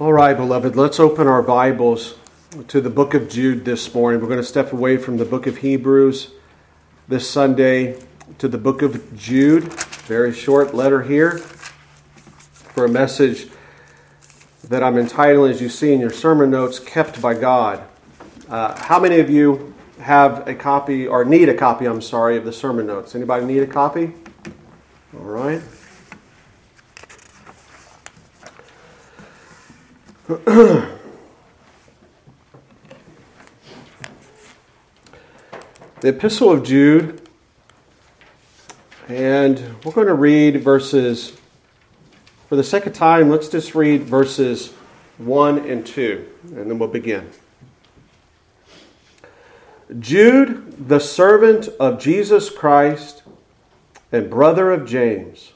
All right, beloved, let's open our Bibles to the book of Jude this morning. We're going to step away from the book of Hebrews this Sunday to the book of Jude. Very short letter here for a message that I'm entitling, as you see in your sermon notes, Kept by God. Uh, how many of you have a copy, or need a copy, I'm sorry, of the sermon notes? Anybody need a copy? All right. the Epistle of Jude, and we're going to read verses, for the second time, let's just read verses 1 and 2, and then we'll begin. Jude, the servant of Jesus Christ and brother of James,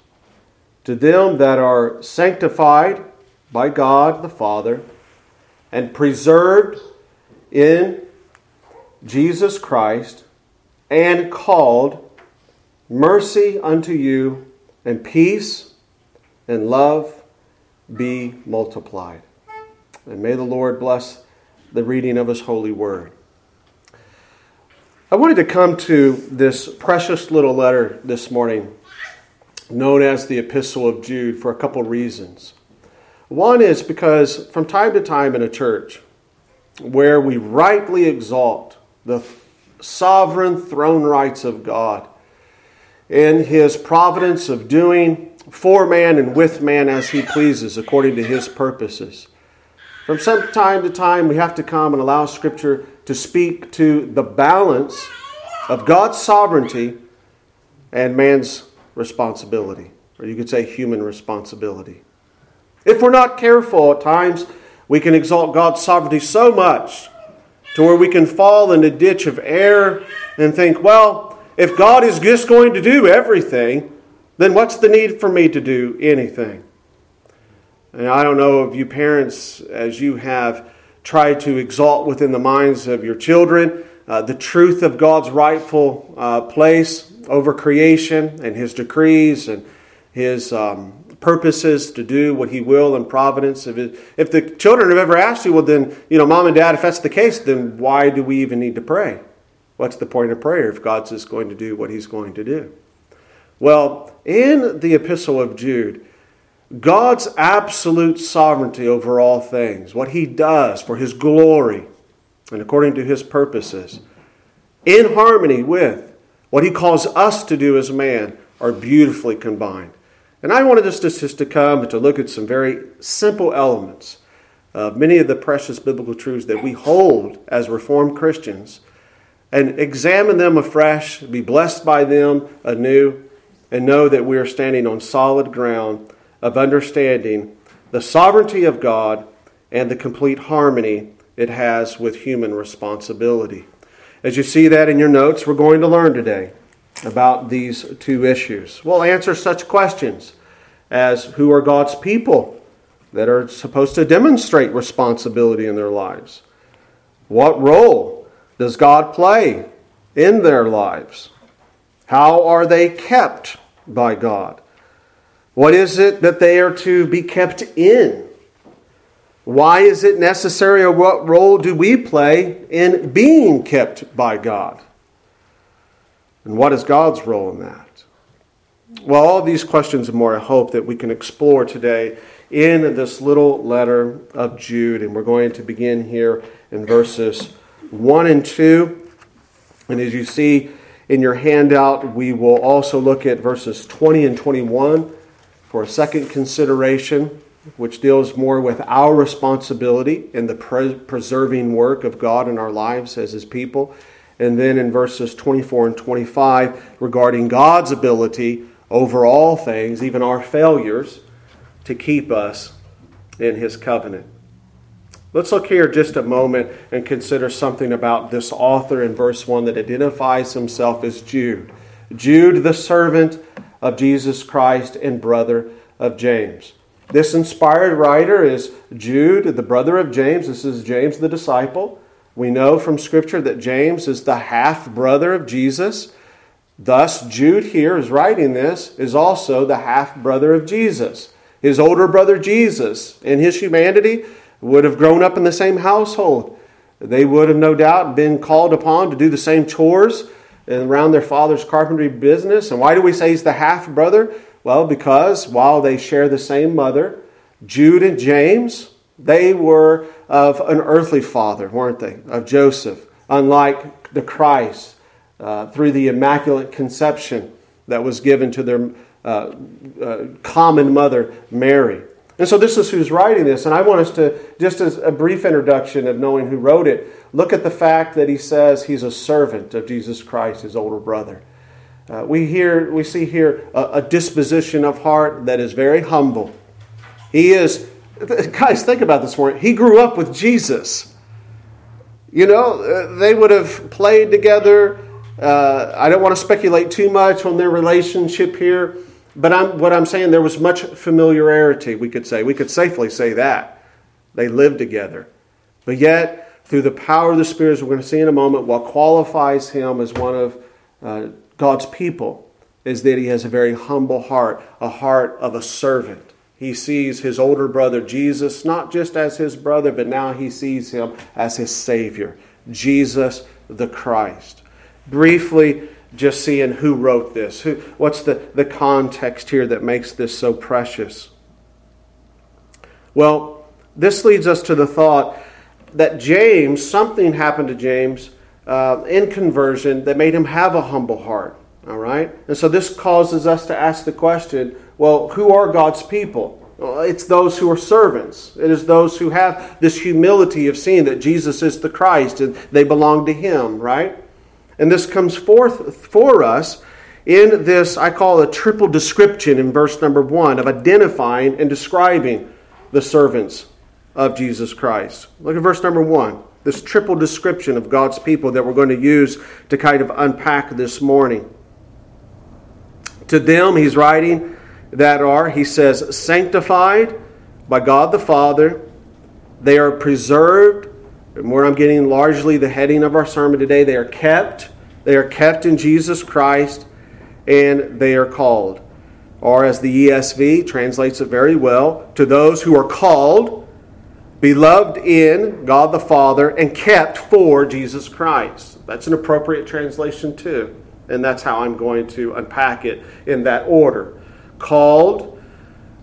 to them that are sanctified, by God the Father and preserved in Jesus Christ and called mercy unto you and peace and love be multiplied. And may the Lord bless the reading of his holy word. I wanted to come to this precious little letter this morning known as the Epistle of Jude for a couple reasons. One is because from time to time in a church where we rightly exalt the sovereign throne rights of God in his providence of doing for man and with man as he pleases according to his purposes. From some time to time, we have to come and allow Scripture to speak to the balance of God's sovereignty and man's responsibility, or you could say human responsibility. If we're not careful at times, we can exalt God's sovereignty so much to where we can fall in a ditch of error and think, well, if God is just going to do everything, then what's the need for me to do anything? And I don't know if you parents, as you have tried to exalt within the minds of your children uh, the truth of God's rightful uh, place over creation and His decrees and His um, purposes to do what He will in providence. If, it, if the children have ever asked you, well, then, you know, mom and dad, if that's the case, then why do we even need to pray? What's the point of prayer if God's just going to do what He's going to do? Well, in the Epistle of Jude, God's absolute sovereignty over all things, what He does for His glory and according to His purposes, in harmony with what He calls us to do as man, are beautifully combined. And I wanted us just to come and to look at some very simple elements of many of the precious biblical truths that we hold as Reformed Christians and examine them afresh, be blessed by them anew, and know that we are standing on solid ground of understanding the sovereignty of God and the complete harmony it has with human responsibility. As you see that in your notes, we're going to learn today about these two issues. We'll answer such questions as who are God's people that are supposed to demonstrate responsibility in their lives? What role does God play in their lives? How are they kept by God? What is it that they are to be kept in? Why is it necessary, or what role do we play in being kept by God? And what is God's role in that? Well, all these questions and more I hope that we can explore today in this little letter of Jude. And we're going to begin here in verses 1 and 2. And as you see in your handout, we will also look at verses 20 and 21 for a second consideration, which deals more with our responsibility in the preserving work of God in our lives as His people and then in verses 24 and 25 regarding God's ability over all things, even our failures, to keep us in His covenant. Let's look here just a moment and consider something about this author in verse 1 that identifies himself as Jude. Jude, the servant of Jesus Christ and brother of James. This inspired writer is Jude, the brother of James. This is James the disciple. We know from Scripture that James is the half brother of Jesus. Thus, Jude here is writing this, is also the half brother of Jesus. His older brother Jesus, in his humanity, would have grown up in the same household. They would have no doubt been called upon to do the same chores around their father's carpentry business. And why do we say he's the half brother? Well, because while they share the same mother, Jude and James, they were of an earthly father, weren't they? Of Joseph, unlike the Christ, uh, through the immaculate conception that was given to their uh, uh, common mother, Mary. And so this is who's writing this. And I want us to, just as a brief introduction of knowing who wrote it, look at the fact that he says he's a servant of Jesus Christ, his older brother. Uh, we, hear, we see here a, a disposition of heart that is very humble. He is, guys, think about this for He grew up with Jesus. You know, uh, they would have played together. Uh, I don't want to speculate too much on their relationship here. But I'm, what I'm saying, there was much familiarity, we could say. We could safely say that. They lived together. But yet, through the power of the Spirit, as we're going to see in a moment, what qualifies him as one of uh, God's people is that he has a very humble heart, a heart of a servant. He sees his older brother Jesus not just as his brother, but now he sees him as his Savior, Jesus the Christ. Briefly, just seeing who wrote this. Who, what's the, the context here that makes this so precious? Well, this leads us to the thought that James, something happened to James uh, in conversion that made him have a humble heart. All right? And so this causes us to ask the question well, who are God's people? It's those who are servants. It is those who have this humility of seeing that Jesus is the Christ and they belong to Him, right? And this comes forth for us in this, I call a triple description in verse number one of identifying and describing the servants of Jesus Christ. Look at verse number one. This triple description of God's people that we're going to use to kind of unpack this morning. To them, he's writing that are, he says, sanctified by God the Father. They are preserved and where I'm getting largely the heading of our sermon today, they are kept. They are kept in Jesus Christ and they are called. Or as the ESV translates it very well, to those who are called, beloved in God the Father, and kept for Jesus Christ. That's an appropriate translation too. And that's how I'm going to unpack it in that order called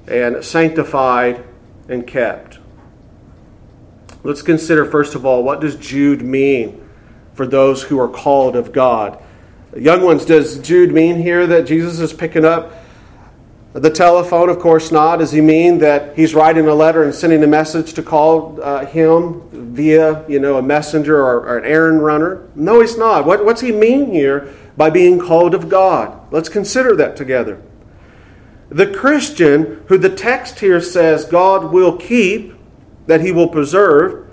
and sanctified and kept. Let's consider, first of all, what does Jude mean for those who are called of God? Young ones, does Jude mean here that Jesus is picking up the telephone? Of course not. Does he mean that he's writing a letter and sending a message to call uh, him via, you know, a messenger or, or, an errand runner? No, he's not. What, what's he mean here by being called of God? Let's consider that together. The Christian, who the text here says God will keep, that he will preserve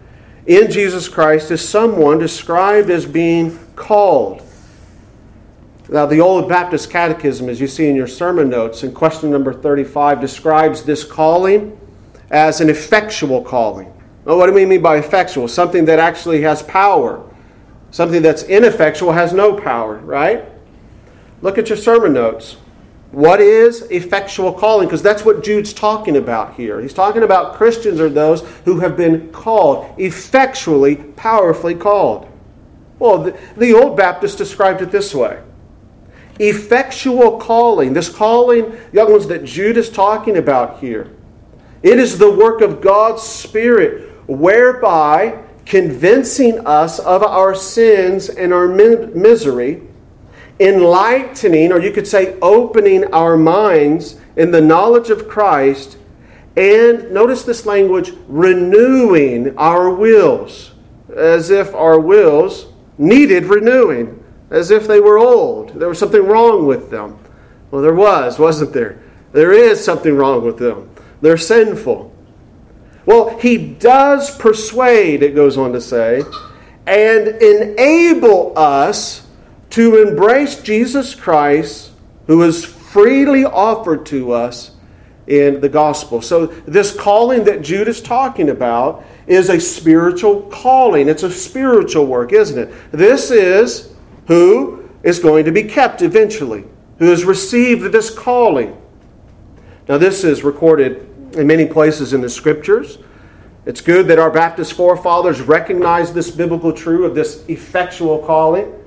in Jesus Christ is someone described as being called. Now, the Old Baptist Catechism, as you see in your sermon notes, in question number 35, describes this calling as an effectual calling. Well, what do we mean by effectual? Something that actually has power. Something that's ineffectual has no power, right? Look at your sermon notes. What is effectual calling? Because that's what Jude's talking about here. He's talking about Christians are those who have been called, effectually, powerfully called. Well, the, the Old Baptist described it this way effectual calling, this calling, young ones, that Jude is talking about here. It is the work of God's Spirit whereby convincing us of our sins and our misery enlightening, or you could say opening our minds in the knowledge of Christ, and notice this language renewing our wills, as if our wills needed renewing, as if they were old. There was something wrong with them. Well, there was, wasn't there? There is something wrong with them. They're sinful. Well, he does persuade, it goes on to say, and enable us to embrace Jesus Christ, who is freely offered to us in the gospel. So, this calling that Jude is talking about is a spiritual calling. It's a spiritual work, isn't it? This is who is going to be kept eventually, who has received this calling. Now, this is recorded in many places in the scriptures. It's good that our Baptist forefathers recognized this biblical truth of this effectual calling.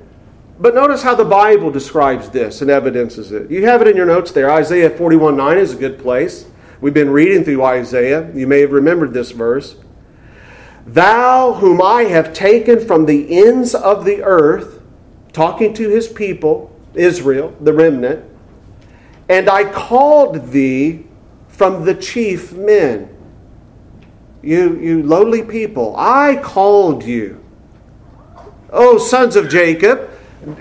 But notice how the Bible describes this and evidences it. You have it in your notes there. Isaiah 41 9 is a good place. We've been reading through Isaiah. You may have remembered this verse. Thou, whom I have taken from the ends of the earth, talking to his people, Israel, the remnant, and I called thee from the chief men. You, you lowly people, I called you. Oh, sons of Jacob,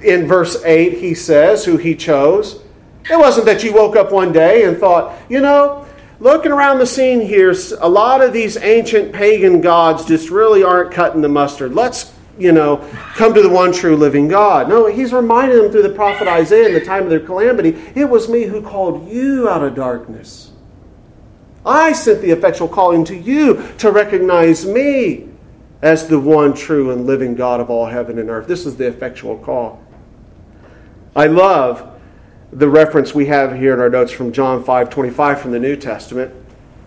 in verse 8, he says, who he chose. It wasn't that you woke up one day and thought, you know, looking around the scene here, a lot of these ancient pagan gods just really aren't cutting the mustard. Let's, you know, come to the one true living God. No, he's reminding them through the prophet Isaiah in the time of their calamity it was me who called you out of darkness. I sent the effectual calling to you to recognize me as the one true and living God of all heaven and earth. This is the effectual call. I love the reference we have here in our notes from John 5 25 from the New Testament.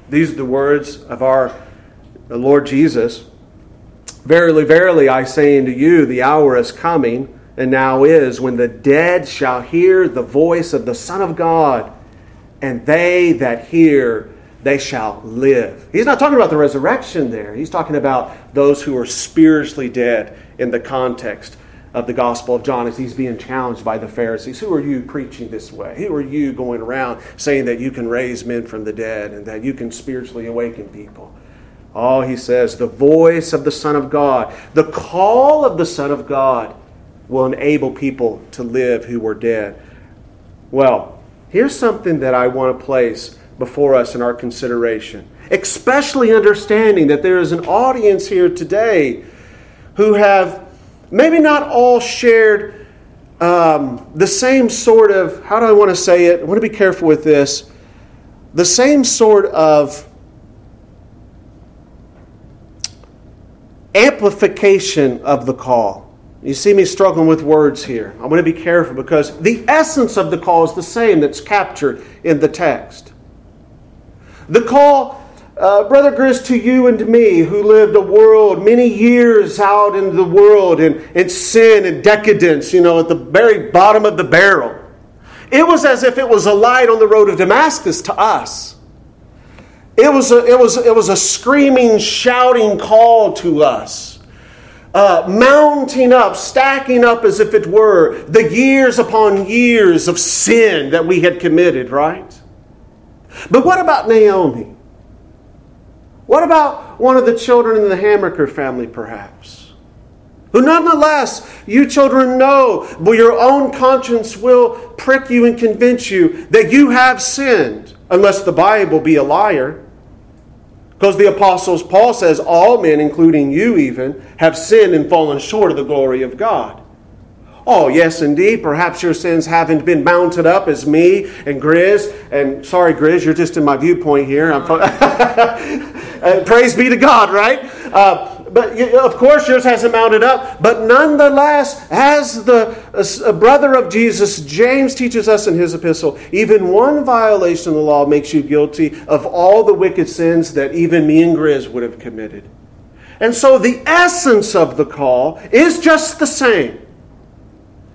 These are the words of our Lord Jesus. Verily, verily, I say unto you, the hour is coming, and now is, when the dead shall hear the voice of the Son of God, and they that hear, they shall live. He's not talking about the resurrection there. He's talking about those who are spiritually dead in the context of the Gospel of John as he's being challenged by the Pharisees. Who are you preaching this way? Who are you going around saying that you can raise men from the dead and that you can spiritually awaken people? Oh, he says, the voice of the Son of God, the call of the Son of God will enable people to live who were dead. Well, here's something that I want to place before us in our consideration, especially understanding that there is an audience here today who have maybe not all shared um, the same sort of, how do I want to say it? I want to be careful with this. The same sort of amplification of the call. You see me struggling with words here. I want to be careful because the essence of the call is the same that's captured in the text. The call uh, Brother Grizz, to you and to me, who lived a world, many years out in the world in, in sin and decadence, you know, at the very bottom of the barrel. It was as if it was a light on the road of Damascus to us. It was a, it was, it was a screaming, shouting call to us. Uh, mounting up, stacking up as if it were the years upon years of sin that we had committed, right? But what about Naomi? What about one of the children in the Hammaker family, perhaps? Who nonetheless, you children know, but your own conscience will prick you and convince you that you have sinned, unless the Bible be a liar. Because the apostles, Paul says, all men, including you even, have sinned and fallen short of the glory of God. Oh, yes, indeed. Perhaps your sins haven't been mounted up as me and Grizz. And sorry, Grizz, you're just in my viewpoint here. praise be to God, right? Uh, but of course, yours hasn't mounted up. But nonetheless, as the brother of Jesus, James teaches us in his epistle, even one violation of the law makes you guilty of all the wicked sins that even me and Grizz would have committed. And so the essence of the call is just the same.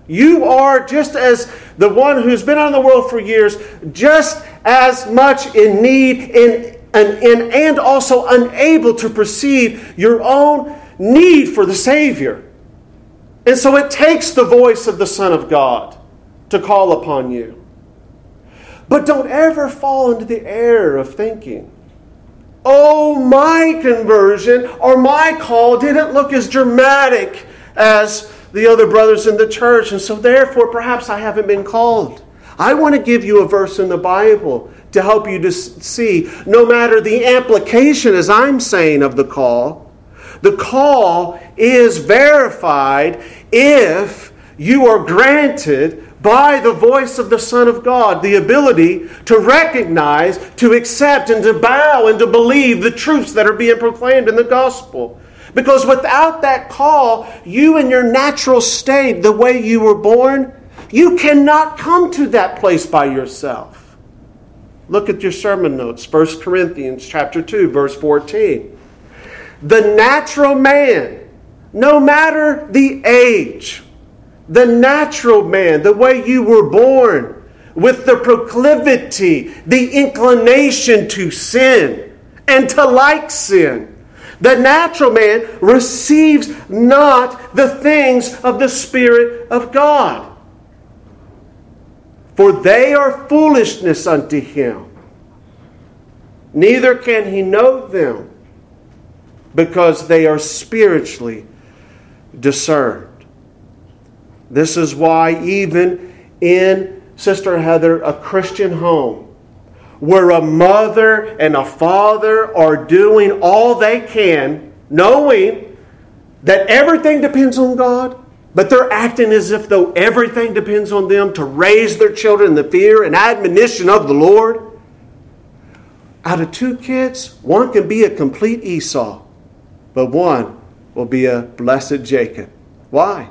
You are just as the one who's been on the world for years, just as much in need in, in, and also unable to perceive your own need for the Savior. And so it takes the voice of the Son of God to call upon you. But don't ever fall into the error of thinking, oh, my conversion or my call didn't look as dramatic as the other brothers in the church, and so therefore perhaps I haven't been called. I want to give you a verse in the Bible to help you to see no matter the application, as I'm saying, of the call, the call is verified if you are granted by the voice of the Son of God the ability to recognize, to accept, and to bow and to believe the truths that are being proclaimed in the gospel. Because without that call, you in your natural state, the way you were born, you cannot come to that place by yourself. Look at your sermon notes, 1 Corinthians chapter 2, verse 14. The natural man, no matter the age, the natural man, the way you were born, with the proclivity, the inclination to sin and to like sin. The natural man receives not the things of the Spirit of God for they are foolishness unto him. Neither can he know them, because they are spiritually discerned. This is why, even in Sister Heather, a Christian home, where a mother and a father are doing all they can, knowing that everything depends on God, but they're acting as if though everything depends on them to raise their children in the fear and admonition of the Lord. Out of two kids, one can be a complete Esau, but one will be a blessed Jacob. Why?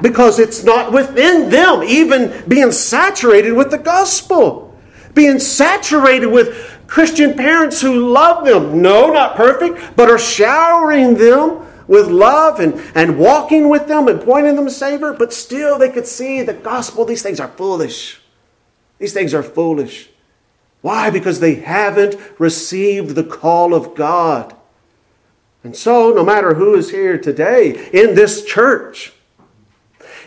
Because it's not within them even being saturated with the gospel, being saturated with Christian parents who love them. No, not perfect, but are showering them with love and, and walking with them and pointing them to Savior, but still they could see the gospel. These things are foolish. These things are foolish. Why? Because they haven't received the call of God. And so, no matter who is here today in this church,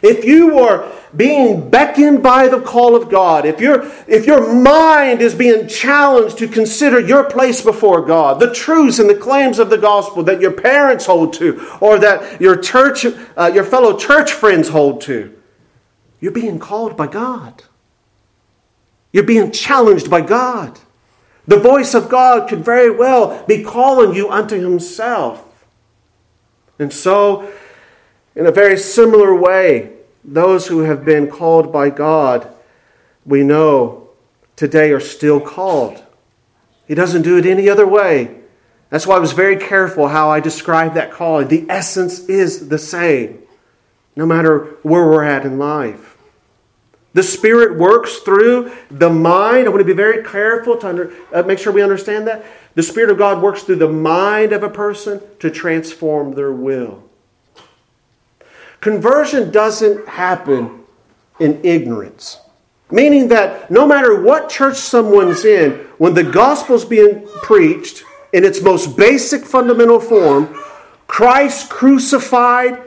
if you are being beckoned by the call of God, if, your if your mind is being challenged to consider your place before God, the truths and the claims of the gospel that your parents hold to, or that your church, uh, your fellow church friends hold to, you're being called by God. You're being challenged by God. The voice of God could very well be calling you unto Himself. And so, in a very similar way, those who have been called by God, we know today are still called. He doesn't do it any other way. That's why I was very careful how I described that calling. The essence is the same, no matter where we're at in life. The Spirit works through the mind. I want to be very careful to under, uh, make sure we understand that. The Spirit of God works through the mind of a person to transform their will. Conversion doesn't happen in ignorance. Meaning that no matter what church someone's in, when the gospel's being preached in its most basic fundamental form, Christ crucified,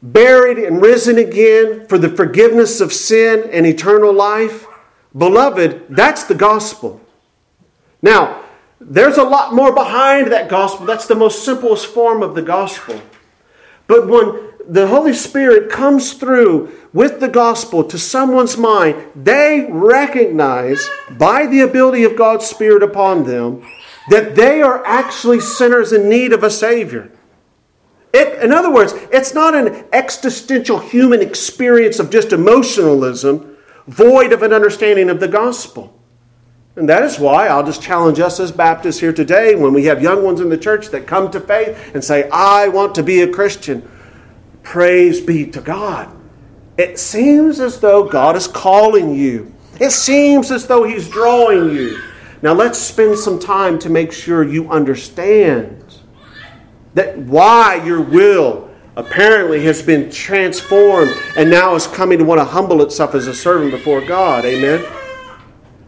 buried, and risen again for the forgiveness of sin and eternal life, beloved, that's the gospel. Now, there's a lot more behind that gospel. That's the most simplest form of the gospel. But when the Holy Spirit comes through with the gospel to someone's mind, they recognize by the ability of God's Spirit upon them that they are actually sinners in need of a Savior. It, in other words, it's not an existential human experience of just emotionalism, void of an understanding of the gospel. And that is why I'll just challenge us as Baptists here today when we have young ones in the church that come to faith and say, I want to be a Christian. Praise be to God. It seems as though God is calling you. It seems as though He's drawing you. Now let's spend some time to make sure you understand that why your will apparently has been transformed and now is coming to want to humble itself as a servant before God. Amen.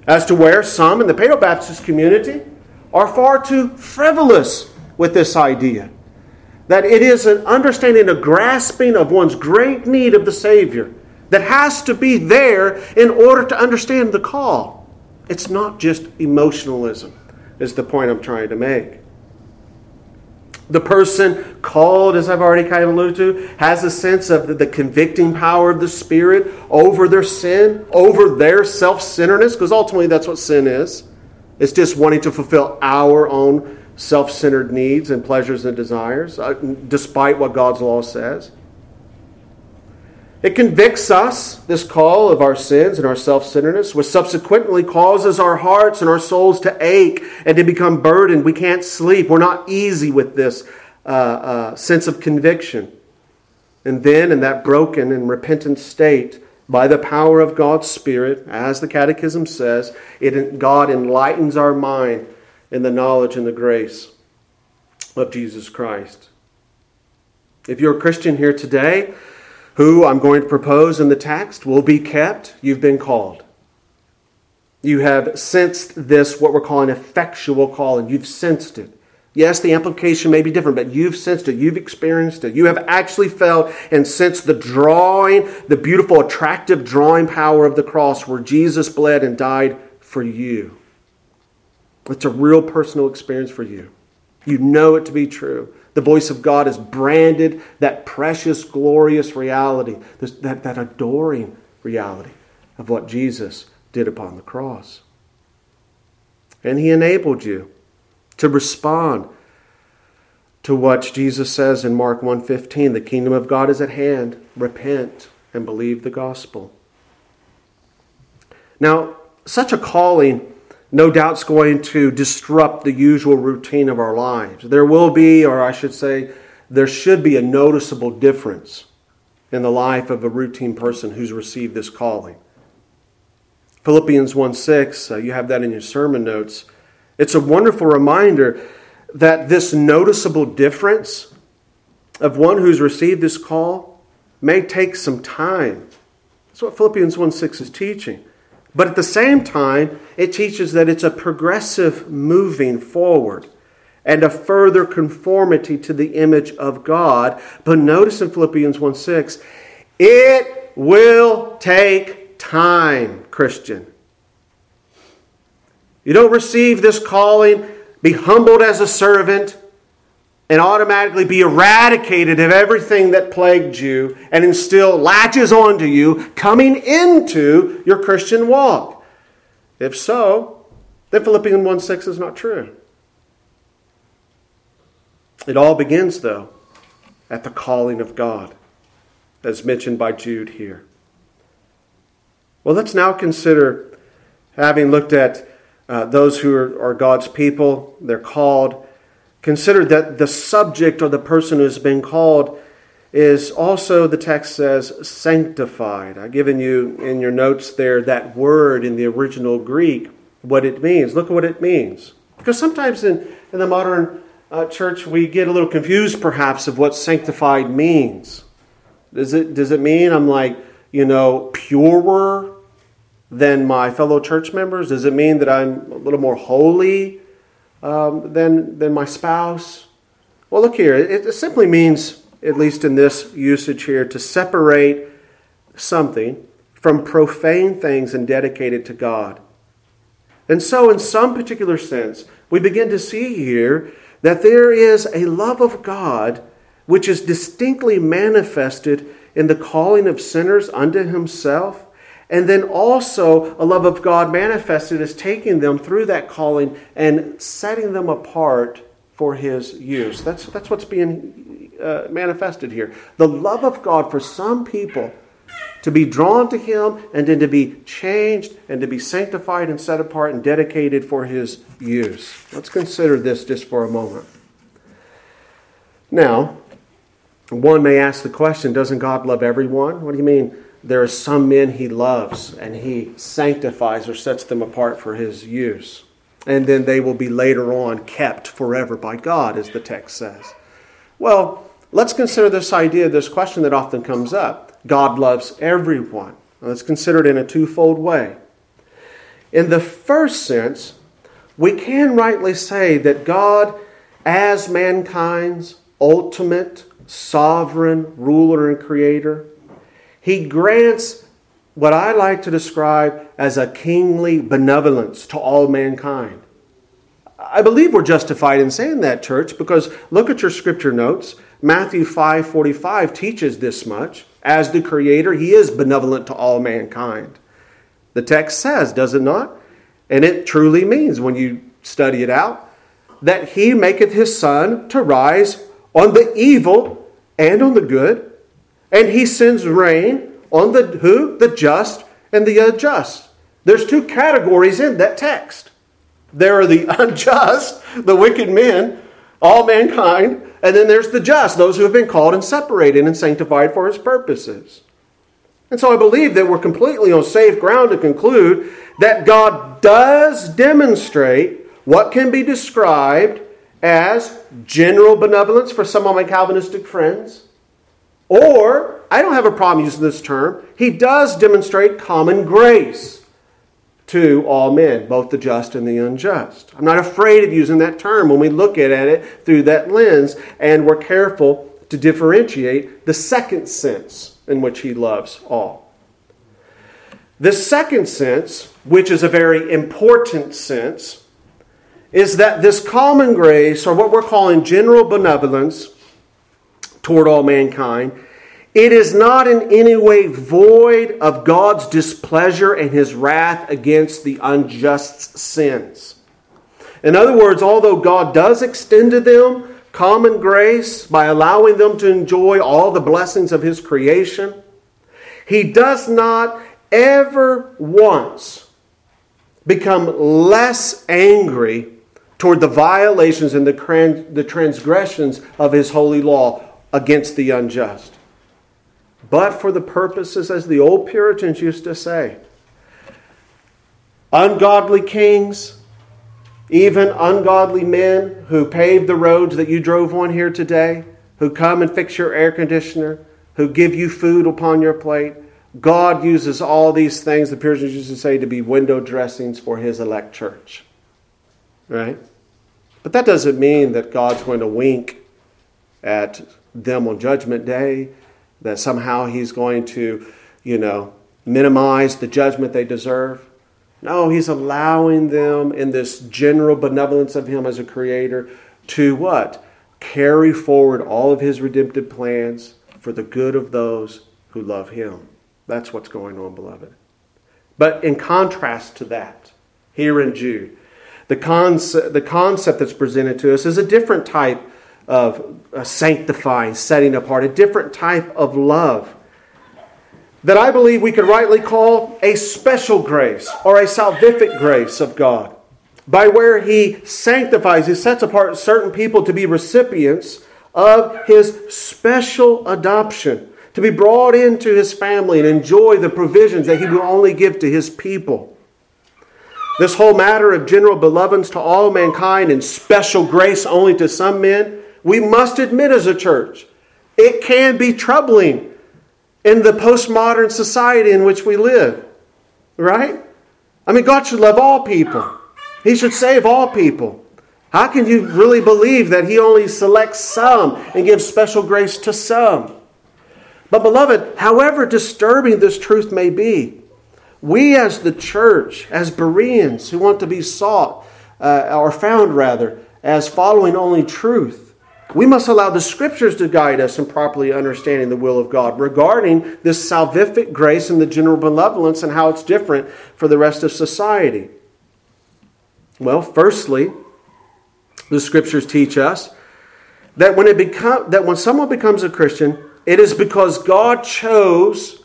As to where some in the Paleo Baptist community are far too frivolous with this idea that it is an understanding, a grasping of one's great need of the Savior that has to be there in order to understand the call. It's not just emotionalism, is the point I'm trying to make. The person called, as I've already kind of alluded to, has a sense of the convicting power of the Spirit over their sin, over their self centeredness, because ultimately that's what sin is. It's just wanting to fulfill our own self centered needs and pleasures and desires, uh, despite what God's law says. It convicts us, this call of our sins and our self centeredness, which subsequently causes our hearts and our souls to ache and to become burdened. We can't sleep. We're not easy with this uh, uh, sense of conviction. And then, in that broken and repentant state, by the power of God's Spirit, as the Catechism says, it, God enlightens our mind in the knowledge and the grace of Jesus Christ. If you're a Christian here today, who I'm going to propose in the text will be kept, you've been called. You have sensed this, what we're calling effectual calling. You've sensed it. Yes, the implication may be different, but you've sensed it. You've experienced it. You have actually felt and sensed the drawing, the beautiful, attractive drawing power of the cross where Jesus bled and died for you. It's a real personal experience for you. You know it to be true. The voice of God has branded that precious, glorious reality, that, that adoring reality of what Jesus did upon the cross. And He enabled you to respond to what Jesus says in Mark 1:15, the kingdom of God is at hand. Repent and believe the gospel. Now, such a calling no doubt is going to disrupt the usual routine of our lives. There will be, or I should say, there should be a noticeable difference in the life of a routine person who's received this calling. Philippians 1 6, uh, you have that in your sermon notes. It's a wonderful reminder that this noticeable difference of one who's received this call may take some time. That's what Philippians 1 6 is teaching. But at the same time, it teaches that it's a progressive moving forward and a further conformity to the image of God. But notice in Philippians 1 6, it will take time, Christian. You don't receive this calling, be humbled as a servant, and automatically be eradicated of everything that plagued you and instill latches onto you coming into your Christian walk. If so, then Philippians 1 6 is not true. It all begins, though, at the calling of God, as mentioned by Jude here. Well, let's now consider, having looked at uh, those who are, are God's people, they're called. Consider that the subject or the person who's been called is also, the text says, sanctified. I've given you in your notes there that word in the original Greek, what it means. Look at what it means. Because sometimes in, in the modern uh, church, we get a little confused perhaps of what sanctified means. Does it, does it mean I'm like, you know, purer than my fellow church members? Does it mean that I'm a little more holy um, than, than my spouse? Well, look here. It, it simply means, at least in this usage here, to separate something from profane things and dedicate it to God. And so, in some particular sense, we begin to see here that there is a love of God which is distinctly manifested in the calling of sinners unto Himself and then also a love of God manifested as taking them through that calling and setting them apart for His use. That's, that's what's being uh, manifested here. The love of God for some people to be drawn to Him and then to be changed and to be sanctified and set apart and dedicated for His use. Let's consider this just for a moment. Now, one may ask the question Doesn't God love everyone? What do you mean? There are some men he loves and he sanctifies or sets them apart for his use. And then they will be later on kept forever by God, as the text says. Well, let's consider this idea, this question that often comes up God loves everyone. Let's consider it in a twofold way. In the first sense, we can rightly say that God, as mankind's ultimate sovereign ruler and creator, he grants what I like to describe as a kingly benevolence to all mankind. I believe we're justified in saying that, church, because look at your scripture notes. Matthew 5:45 teaches this much. As the creator, he is benevolent to all mankind. The text says, does it not? And it truly means when you study it out that he maketh his sun to rise on the evil and on the good and he sends rain on the who? The just and the unjust. There's two categories in that text. There are the unjust, the wicked men, all mankind, and then there's the just, those who have been called and separated and sanctified for his purposes. And so I believe that we're completely on safe ground to conclude that God does demonstrate what can be described as general benevolence for some of my Calvinistic friends. Or, I don't have a problem using this term, he does demonstrate common grace to all men, both the just and the unjust. I'm not afraid of using that term when we look at it through that lens, and we're careful to differentiate the second sense in which he loves all. The second sense, which is a very important sense, is that this common grace, or what we're calling general benevolence toward all mankind, it is not in any way void of God's displeasure and his wrath against the unjust sins. In other words, although God does extend to them common grace by allowing them to enjoy all the blessings of his creation, he does not ever once become less angry toward the violations and the, the transgressions of his holy law against the unjust but for the purposes, as the old Puritans used to say. Ungodly kings, even ungodly men who pave the roads that you drove on here today, who come and fix your air conditioner, who give you food upon your plate. God uses all these things, the Puritans used to say, to be window dressings for his elect church. Right? But that doesn't mean that God's going to wink at them on Judgment Day that somehow he's going to, you know, minimize the judgment they deserve. No, he's allowing them in this general benevolence of him as a creator to what? Carry forward all of his redemptive plans for the good of those who love him. That's what's going on, beloved. But in contrast to that, here in Jude, the concept, the concept that's presented to us is a different type of uh, sanctifying, setting apart, a different type of love that I believe we could rightly call a special grace or a salvific grace of God, by where He sanctifies, He sets apart certain people to be recipients of His special adoption, to be brought into His family and enjoy the provisions that He will only give to His people. This whole matter of general benevolence to all mankind and special grace only to some men we must admit as a church, it can be troubling in the postmodern society in which we live. Right? I mean, God should love all people, He should save all people. How can you really believe that He only selects some and gives special grace to some? But, beloved, however disturbing this truth may be, we as the church, as Bereans who want to be sought, uh, or found rather, as following only truth, we must allow the scriptures to guide us in properly understanding the will of God regarding this salvific grace and the general benevolence and how it's different for the rest of society. Well, firstly, the scriptures teach us that when it become, that when someone becomes a Christian, it is because God chose,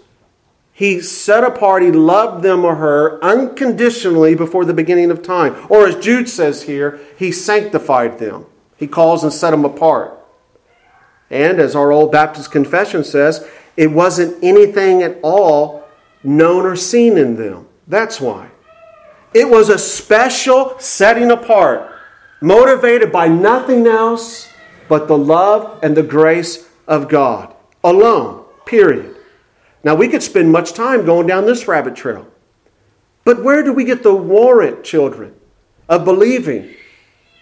He set apart, He loved them or her unconditionally before the beginning of time. Or as Jude says here, He sanctified them. He calls and set them apart. And as our old Baptist confession says, it wasn't anything at all known or seen in them. That's why. It was a special setting apart, motivated by nothing else but the love and the grace of God alone, period. Now, we could spend much time going down this rabbit trail. But where do we get the warrant, children, of believing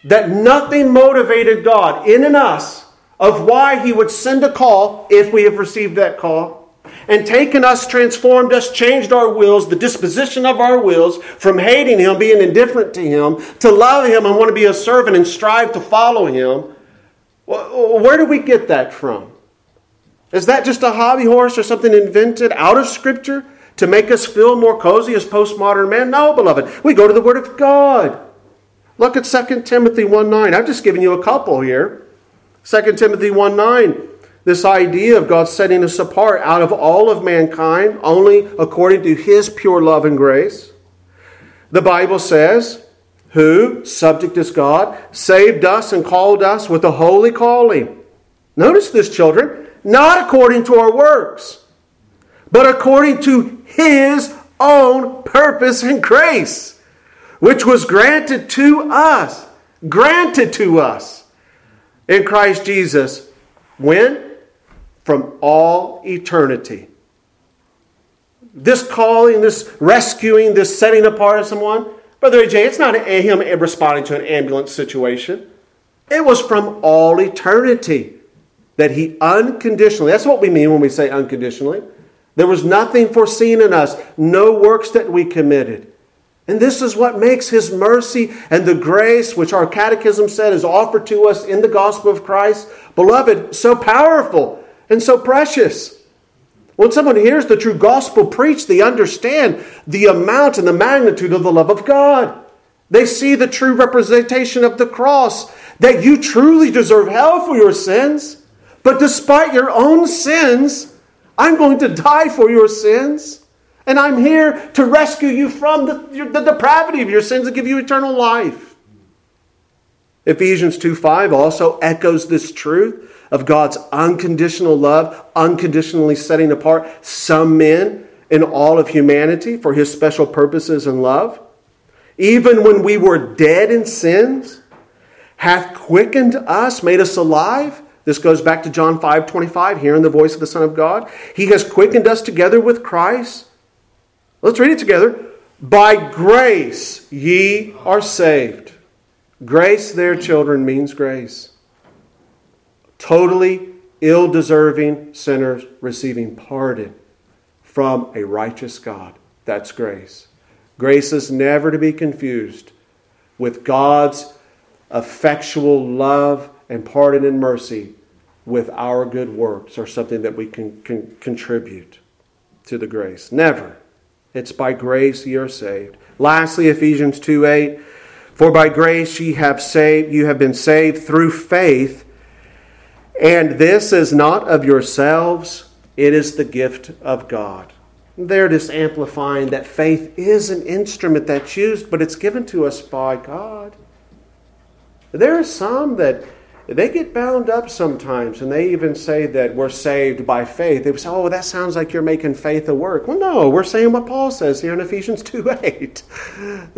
that nothing motivated God in and us of why He would send a call if we have received that call and taken us, transformed us, changed our wills, the disposition of our wills from hating Him, being indifferent to Him, to love Him and want to be a servant and strive to follow Him. Where do we get that from? Is that just a hobby horse or something invented out of Scripture to make us feel more cozy as postmodern men? No, beloved. We go to the Word of God. Look at 2 Timothy 1 9. I've just given you a couple here. 2 Timothy 1 9. This idea of God setting us apart out of all of mankind, only according to His pure love and grace. The Bible says, Who, subject is God, saved us and called us with a holy calling. Notice this, children, not according to our works, but according to his own purpose and grace, which was granted to us, granted to us in Christ Jesus. When? From all eternity. This calling, this rescuing, this setting apart of someone, Brother AJ, it's not him responding to an ambulance situation. It was from all eternity that he unconditionally, that's what we mean when we say unconditionally. There was nothing foreseen in us, no works that we committed. And this is what makes his mercy and the grace, which our catechism said is offered to us in the gospel of Christ, beloved, so powerful and so precious. When someone hears the true gospel preached, they understand the amount and the magnitude of the love of God. They see the true representation of the cross, that you truly deserve hell for your sins. But despite your own sins, I'm going to die for your sins. And I'm here to rescue you from the, the depravity of your sins and give you eternal life. Ephesians 2 5 also echoes this truth of God's unconditional love, unconditionally setting apart some men in all of humanity for his special purposes and love. Even when we were dead in sins, hath quickened us, made us alive this goes back to John 5 25, hearing the voice of the Son of God. He has quickened us together with Christ. Let's read it together. By grace ye are saved. Grace, there, children, means grace. Totally ill deserving sinners receiving pardon from a righteous God. That's grace. Grace is never to be confused with God's effectual love and pardon and mercy with our good works or something that we can, can contribute to the grace. Never. It's by grace ye are saved. Lastly, Ephesians 2 8. For by grace ye have saved, you have been saved through faith, and this is not of yourselves, it is the gift of God. They're just amplifying that faith is an instrument that's used, but it's given to us by God. There are some that they get bound up sometimes, and they even say that we're saved by faith. They say, oh, that sounds like you're making faith a work. Well, no, we're saying what Paul says here in Ephesians 2 8.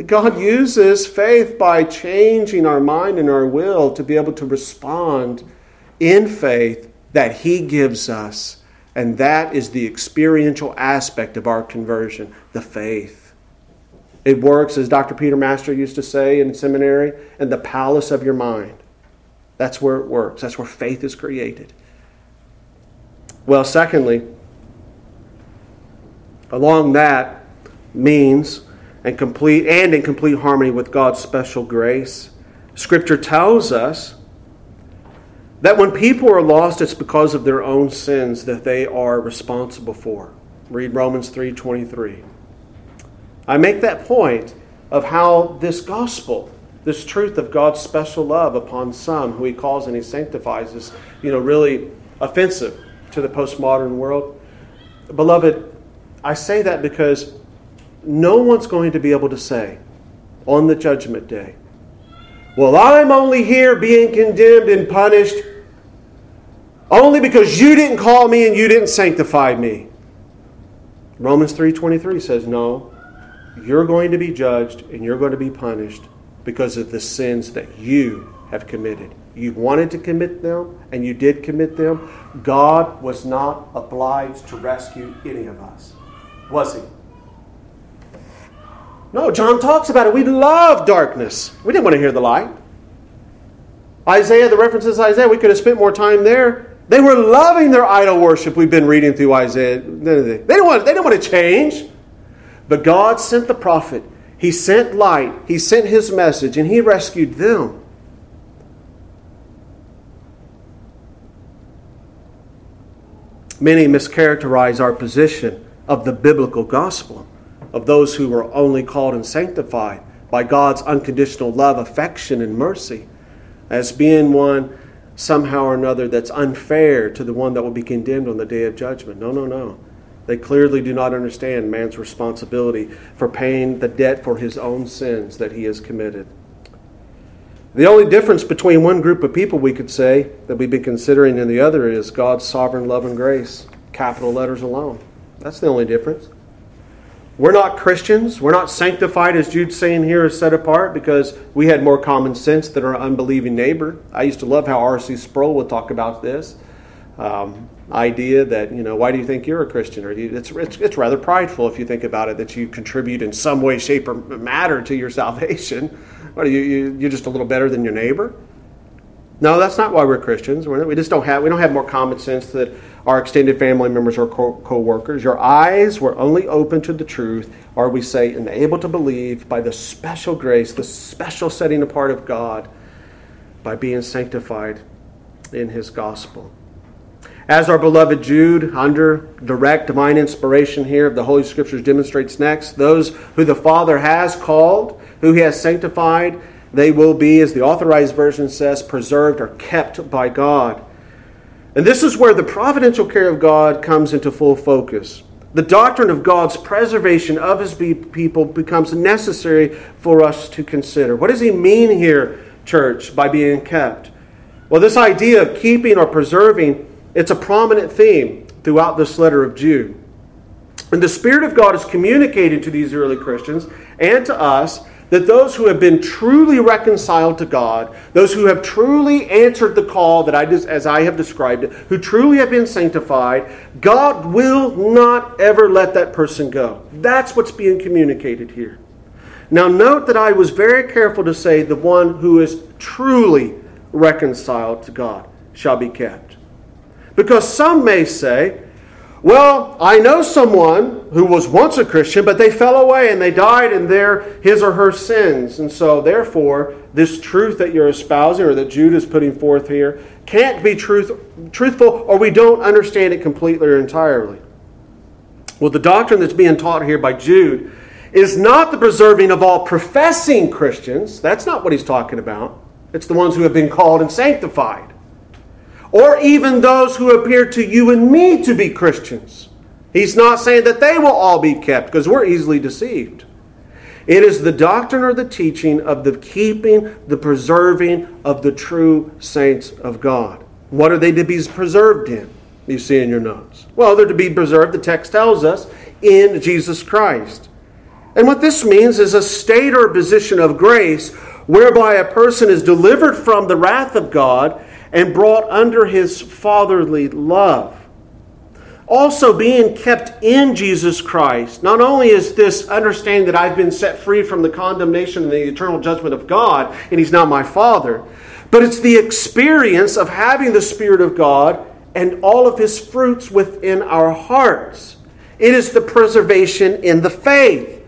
God uses faith by changing our mind and our will to be able to respond in faith that He gives us. And that is the experiential aspect of our conversion, the faith. It works, as Dr. Peter Master used to say in seminary, in the palace of your mind. That's where it works. That's where faith is created. Well, secondly, along that means and complete and in complete harmony with God's special grace, Scripture tells us that when people are lost, it's because of their own sins that they are responsible for. Read Romans 3:23. I make that point of how this gospel this truth of God's special love upon some who he calls and he sanctifies is, you know, really offensive to the postmodern world. Beloved, I say that because no one's going to be able to say on the judgment day, well, I'm only here being condemned and punished only because you didn't call me and you didn't sanctify me. Romans 3:23 says, "No, you're going to be judged and you're going to be punished because of the sins that you have committed. You wanted to commit them, and you did commit them. God was not obliged to rescue any of us, was He? No, John talks about it. We love darkness. We didn't want to hear the light. Isaiah, the references Isaiah, we could have spent more time there. They were loving their idol worship. We've been reading through Isaiah. They didn't want, they didn't want to change. But God sent the prophet he sent light, He sent His message, and He rescued them. Many mischaracterize our position of the biblical gospel, of those who were only called and sanctified by God's unconditional love, affection, and mercy, as being one somehow or another that's unfair to the one that will be condemned on the day of judgment. No, no, no. They clearly do not understand man's responsibility for paying the debt for his own sins that he has committed. The only difference between one group of people, we could say, that we've been considering and the other is God's sovereign love and grace, capital letters alone. That's the only difference. We're not Christians. We're not sanctified, as Jude's saying here, is set apart because we had more common sense than our unbelieving neighbor. I used to love how R.C. Sproul would talk about this um, idea that, you know, why do you think you're a Christian? Or it's, it's, it's rather prideful if you think about it that you contribute in some way, shape, or matter to your salvation. What, are you, you, you're just a little better than your neighbor? No, that's not why we're Christians. We just don't have we don't have more common sense that our extended family members or co workers. Your eyes were only open to the truth, or we say, and able to believe by the special grace, the special setting apart of God by being sanctified in His gospel. As our beloved Jude, under direct divine inspiration here of the Holy Scriptures, demonstrates next, those who the Father has called, who He has sanctified, they will be, as the authorized version says, preserved or kept by God. And this is where the providential care of God comes into full focus. The doctrine of God's preservation of his people becomes necessary for us to consider. What does he mean here, church, by being kept? Well, this idea of keeping or preserving, it's a prominent theme throughout this letter of Jude. And the Spirit of God is communicated to these early Christians and to us that those who have been truly reconciled to God, those who have truly answered the call that I as I have described it, who truly have been sanctified, God will not ever let that person go. That's what's being communicated here. Now note that I was very careful to say the one who is truly reconciled to God shall be kept. Because some may say, well, I know someone who was once a Christian, but they fell away and they died in their his or her sins. And so therefore, this truth that you're espousing or that Jude is putting forth here can't be truth, truthful or we don't understand it completely or entirely. Well, the doctrine that's being taught here by Jude is not the preserving of all professing Christians. That's not what he's talking about. It's the ones who have been called and sanctified or even those who appear to you and me to be Christians. He's not saying that they will all be kept because we're easily deceived. It is the doctrine or the teaching of the keeping, the preserving of the true saints of God. What are they to be preserved in? You see in your notes. Well, they're to be preserved, the text tells us, in Jesus Christ. And what this means is a state or position of grace whereby a person is delivered from the wrath of God and brought under his fatherly love. Also, being kept in Jesus Christ, not only is this understanding that I've been set free from the condemnation and the eternal judgment of God, and He's now my Father, but it's the experience of having the Spirit of God and all of His fruits within our hearts. It is the preservation in the faith,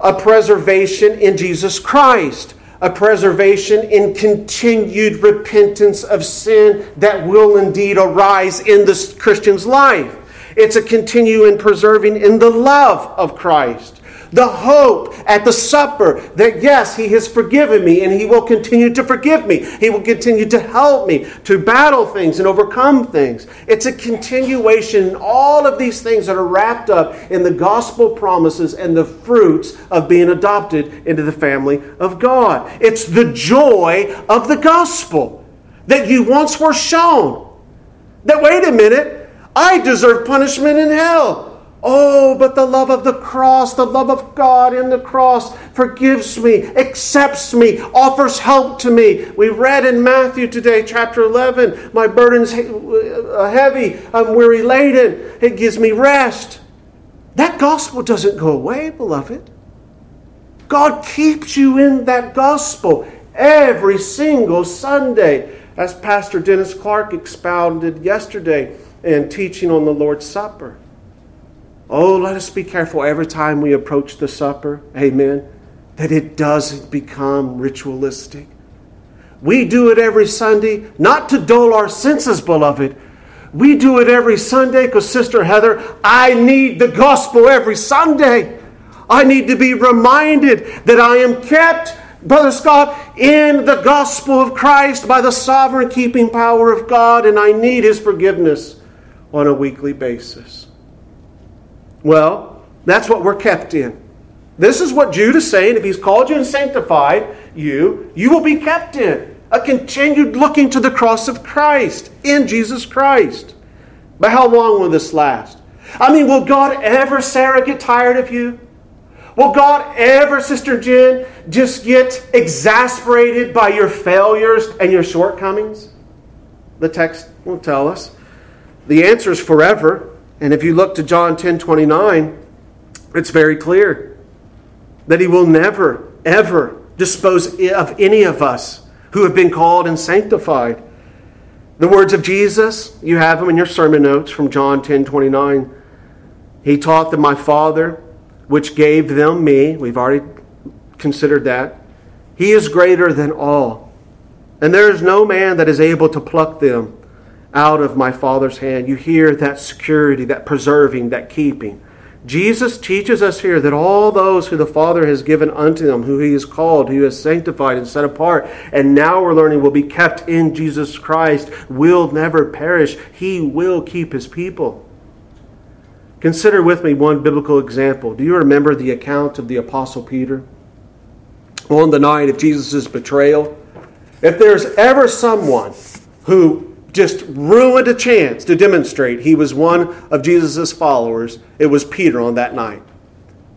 a preservation in Jesus Christ, a preservation in continued repentance of sin that will indeed arise in the Christian's life. It's a continuing preserving in the love of Christ the hope at the supper that yes, He has forgiven me and He will continue to forgive me. He will continue to help me to battle things and overcome things. It's a continuation in all of these things that are wrapped up in the gospel promises and the fruits of being adopted into the family of God. It's the joy of the gospel that you once were shown. That, wait a minute, I deserve punishment in hell. Oh, but the love of the cross, the love of God in the cross forgives me, accepts me, offers help to me. We read in Matthew today, chapter 11, my burden's uh, heavy, I'm weary laden, it gives me rest. That gospel doesn't go away, beloved. God keeps you in that gospel every single Sunday, as Pastor Dennis Clark expounded yesterday in teaching on the Lord's Supper. Oh, let us be careful every time we approach the supper, amen, that it doesn't become ritualistic. We do it every Sunday, not to dull our senses, beloved. We do it every Sunday because, Sister Heather, I need the gospel every Sunday. I need to be reminded that I am kept, Brother Scott, in the gospel of Christ by the sovereign keeping power of God, and I need His forgiveness on a weekly basis. Well, that's what we're kept in. This is what Jude is saying. If he's called you and sanctified you, you will be kept in. A continued looking to the cross of Christ, in Jesus Christ. But how long will this last? I mean, will God ever, Sarah, get tired of you? Will God ever, Sister Jen, just get exasperated by your failures and your shortcomings? The text will tell us. The answer is forever. And if you look to John 10 29, it's very clear that He will never, ever dispose of any of us who have been called and sanctified. The words of Jesus, you have them in your sermon notes from John 10 29. He taught that my Father, which gave them me, we've already considered that, he is greater than all. And there is no man that is able to pluck them out of my Father's hand. You hear that security, that preserving, that keeping. Jesus teaches us here that all those who the Father has given unto him, who he has called, who has sanctified and set apart, and now we're learning will be kept in Jesus Christ, will never perish. He will keep his people. Consider with me one biblical example. Do you remember the account of the Apostle Peter? On the night of Jesus' betrayal, if there's ever someone who just ruined a chance to demonstrate he was one of Jesus' followers, it was Peter on that night.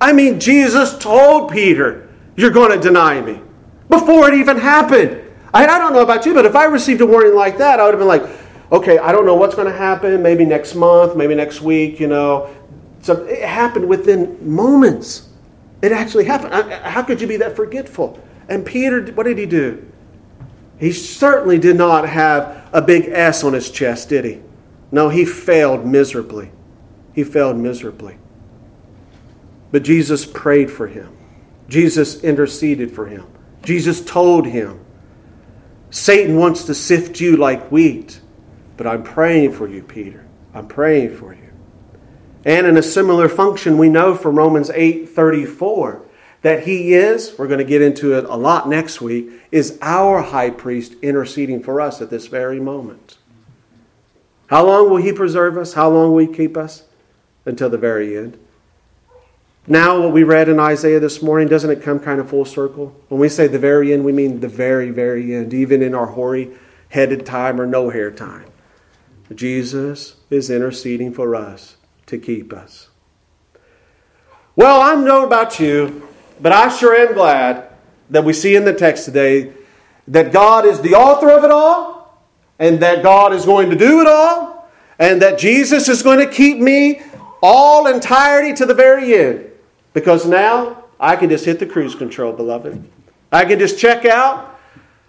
I mean, Jesus told Peter, You're going to deny me before it even happened. I, I don't know about you, but if I received a warning like that, I would have been like, okay, I don't know what's going to happen, maybe next month, maybe next week, you know. So it happened within moments. It actually happened. How could you be that forgetful? And Peter, what did he do? He certainly did not have a big S on his chest, did he? No, he failed miserably. He failed miserably. But Jesus prayed for him. Jesus interceded for him. Jesus told him, Satan wants to sift you like wheat, but I'm praying for you, Peter. I'm praying for you. And in a similar function, we know from Romans 8:34 that he is, we're going to get into it a lot next week, is our high priest interceding for us at this very moment. How long will he preserve us? How long will he keep us? Until the very end. Now, what we read in Isaiah this morning, doesn't it come kind of full circle? When we say the very end, we mean the very, very end, even in our hoary headed time or no hair time. Jesus is interceding for us to keep us. Well, I know about you, but I sure am glad that we see in the text today that God is the author of it all, and that God is going to do it all, and that Jesus is going to keep me all entirety to the very end. Because now I can just hit the cruise control, beloved. I can just check out.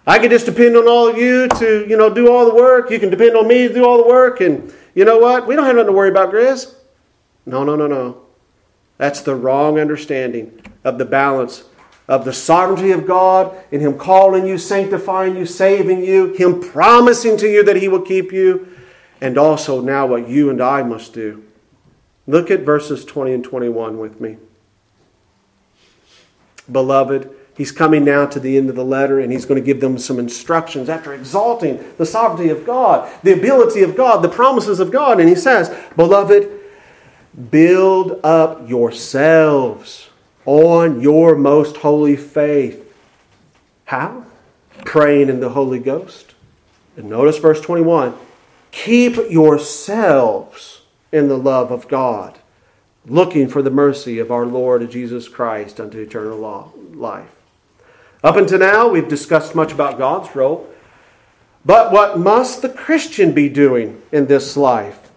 I can just depend on all of you to, you know, do all the work. You can depend on me to do all the work. And you know what? We don't have nothing to worry about, Grizz. No, no, no, no. That's the wrong understanding of the balance of the sovereignty of God in Him calling you, sanctifying you, saving you, Him promising to you that He will keep you, and also now what you and I must do. Look at verses 20 and 21 with me. Beloved, he's coming now to the end of the letter and he's going to give them some instructions after exalting the sovereignty of God, the ability of God, the promises of God. And he says, Beloved, build up yourselves on your most holy faith. How? Praying in the Holy Ghost. And notice verse 21 keep yourselves in the love of God, looking for the mercy of our Lord Jesus Christ unto eternal life. Up until now, we've discussed much about God's role. But what must the Christian be doing in this life?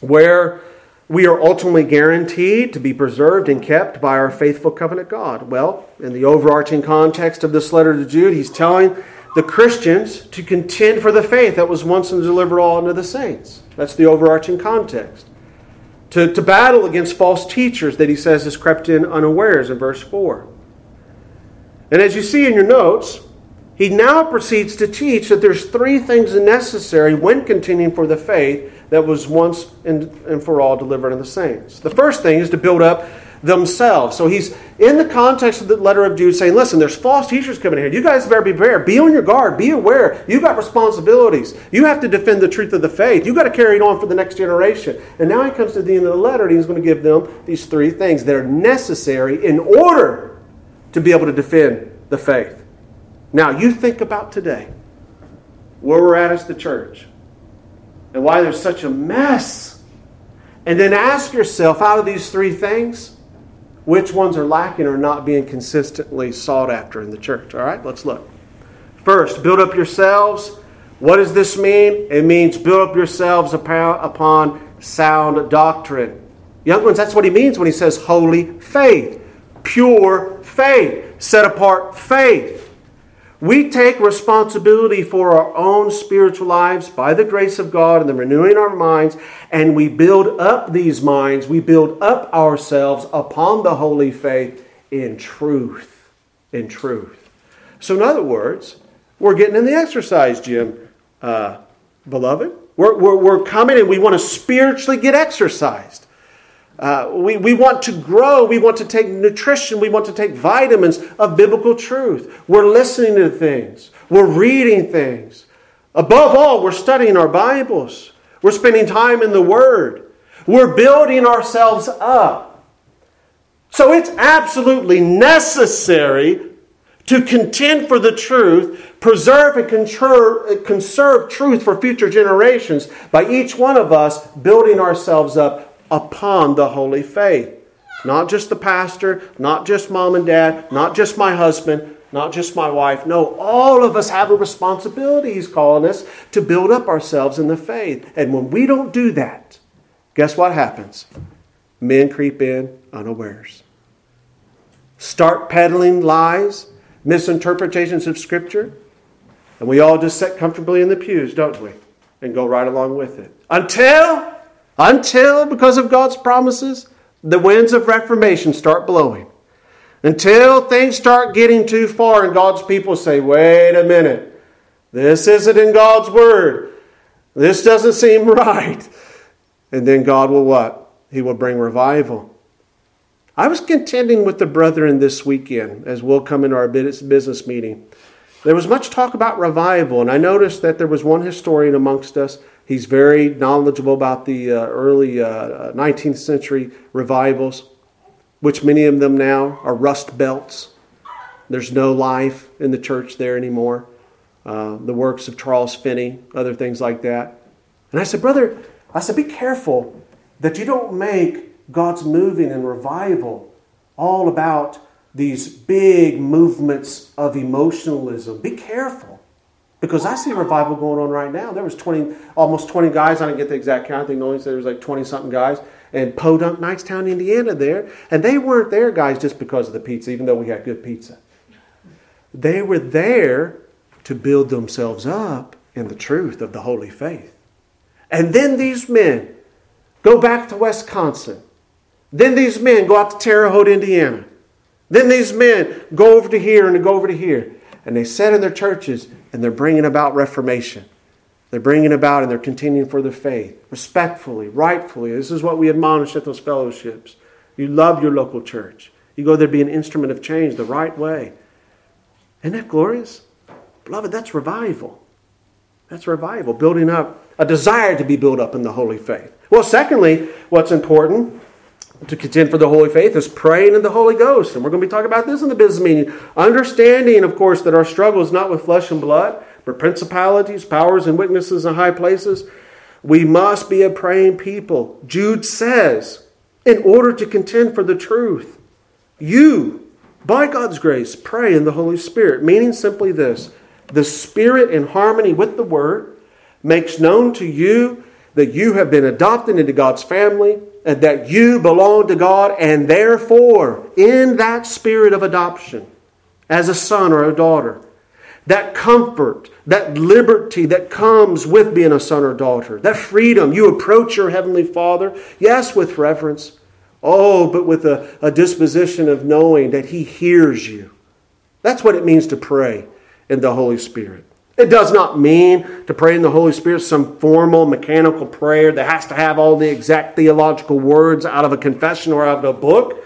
Where we are ultimately guaranteed to be preserved and kept by our faithful covenant God. Well, in the overarching context of this letter to Jude, he's telling the Christians to contend for the faith that was once delivered all unto the saints. That's the overarching context. To, to battle against false teachers that he says has crept in unawares in verse 4. And as you see in your notes, he now proceeds to teach that there's three things necessary when contending for the faith that was once and, for all delivered unto the saints. The first thing is to build up themselves. So he's in the context of the letter of Jude saying, listen, there's false teachers coming here. You guys better be prepared. Be on your guard. Be aware. You've got responsibilities. You have to defend the truth of the faith. You've got to carry it on for the next generation. And now he comes to the end of the letter and he's going to give them these three things that are necessary in order to be able to defend the faith. Now you think about today, where we're at as the church and why there's such a mess. And then ask yourself out of these three things, which ones are lacking or not being consistently sought after in the church? All right, let's look. First, build up yourselves. What does this mean? It means build up yourselves upon sound doctrine. Young ones, that's what he means when he says holy faith, pure faith, set apart faith. We take responsibility for our own spiritual lives by the grace of God and the renewing our minds, and we build up these minds, we build up ourselves upon the holy faith in truth. In truth. So, in other words, we're getting in the exercise gym, uh, beloved. We're, we're, we're coming and we want to spiritually get exercised. Uh, we, we want to grow. We want to take nutrition. We want to take vitamins of biblical truth. We're listening to things. We're reading things. Above all, we're studying our Bibles. We're spending time in the Word. We're building ourselves up. So it's absolutely necessary to contend for the truth, preserve and conserve, conserve truth for future generations by each one of us building ourselves up upon the holy faith. Not just the pastor, not just mom and dad, not just my husband, not just my wife. No, all of us have a responsibility, he's calling us, to build up ourselves in the faith. And when we don't do that, guess what happens? Men creep in unawares. Start peddling lies, misinterpretations of Scripture, and we all just sit comfortably in the pews, don't we? And go right along with it. Until until, because of God's promises, the winds of reformation start blowing. Until things start getting too far and God's people say, wait a minute, this isn't in God's word. This doesn't seem right. And then God will what? He will bring revival. I was contending with the brethren this weekend as we'll come into our business meeting. There was much talk about revival, and I noticed that there was one historian amongst us He's very knowledgeable about the uh, early uh, 19th century revivals, which many of them now are rust belts. There's no life in the church there anymore. Uh, the works of Charles Finney, other things like that. And I said, Brother, I said, be careful that you don't make God's moving and revival all about these big movements of emotionalism. Be careful. Because I see revival going on right now. There was 20, almost 20 guys. I didn't get the exact count. I think only said there was like 20 something guys in Podunk, Knightstown, Indiana there. And they weren't there, guys, just because of the pizza, even though we had good pizza. They were there to build themselves up in the truth of the holy faith. And then these men go back to Wisconsin. Then these men go out to Terre Haute, Indiana. Then these men go over to here and go over to here. And they sit in their churches and they're bringing about reformation. They're bringing about and they're continuing for the faith respectfully, rightfully. This is what we admonish at those fellowships. You love your local church. You go there to be an instrument of change the right way. Isn't that glorious? Beloved, that's revival. That's revival, building up a desire to be built up in the holy faith. Well, secondly, what's important to contend for the holy faith is praying in the Holy Ghost. And we're going to be talking about this in the business meeting. Understanding, of course, that our struggle is not with flesh and blood, but principalities, powers, and weaknesses in high places. We must be a praying people. Jude says, in order to contend for the truth, you, by God's grace, pray in the Holy Spirit, meaning simply this the Spirit, in harmony with the Word, makes known to you that you have been adopted into God's family Uh, that you belong to God, and therefore, in that spirit of adoption, as a son or a daughter, that comfort, that liberty that comes with being a son or daughter, that freedom, you approach your Heavenly Father, yes, with reverence, oh, but with a, a disposition of knowing that He hears you. That's what it means to pray in the Holy Spirit. It does not mean to pray in the Holy Spirit some formal mechanical prayer that has to have all the exact theological words out of a confession or out of a book.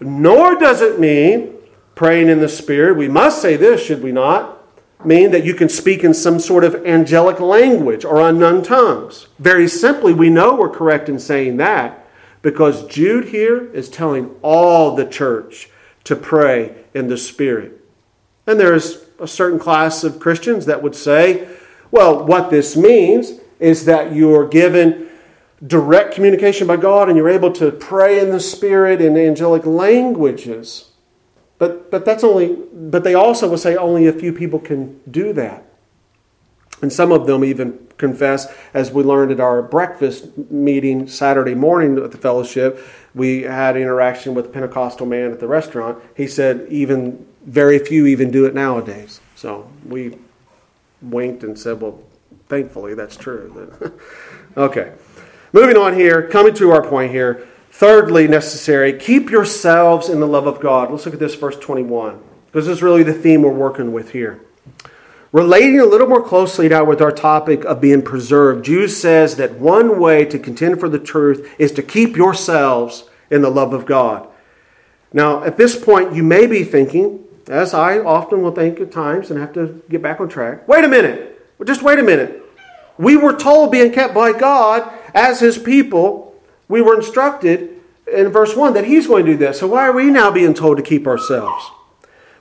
Nor does it mean praying in the Spirit. We must say this, should we not? Mean that you can speak in some sort of angelic language or unknown tongues. Very simply, we know we're correct in saying that because Jude here is telling all the church to pray in the Spirit. And there's a certain class of Christians that would say, well, what this means is that you're given direct communication by God and you're able to pray in the Spirit in angelic languages. But, but that's only, but they also will say only a few people can do that. And some of them even confess, as we learned at our breakfast meeting Saturday morning at the fellowship, we had interaction with a Pentecostal man at the restaurant. He said even very few even do it nowadays. So we winked and said, well, thankfully that's true. okay. Moving on here, coming to our point here. Thirdly, necessary, keep yourselves in the love of God. Let's look at this, verse 21, because this is really the theme we're working with here. Relating a little more closely now with our topic of being preserved, Jude says that one way to contend for the truth is to keep yourselves in the love of God. Now, at this point, you may be thinking, as I often will think at times and have to get back on track, wait a minute, just wait a minute. We were told, being kept by God as His people, we were instructed in verse 1 that He's going to do this. So why are we now being told to keep ourselves?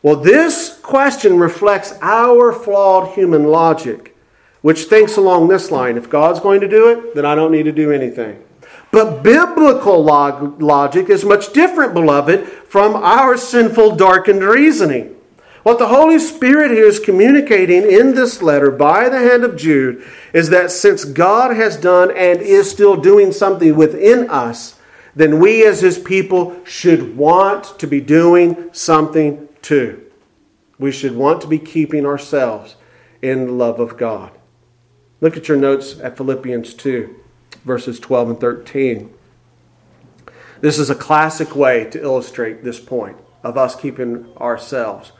Well, this question reflects our flawed human logic, which thinks along this line if God's going to do it, then I don't need to do anything. But biblical log- logic is much different, beloved, from our sinful, darkened reasoning. What the Holy Spirit here is communicating in this letter by the hand of Jude is that since God has done and is still doing something within us, then we as his people should want to be doing something too. We should want to be keeping ourselves in the love of God. Look at your notes at Philippians 2, verses 12 and 13. This is a classic way to illustrate this point of us keeping ourselves.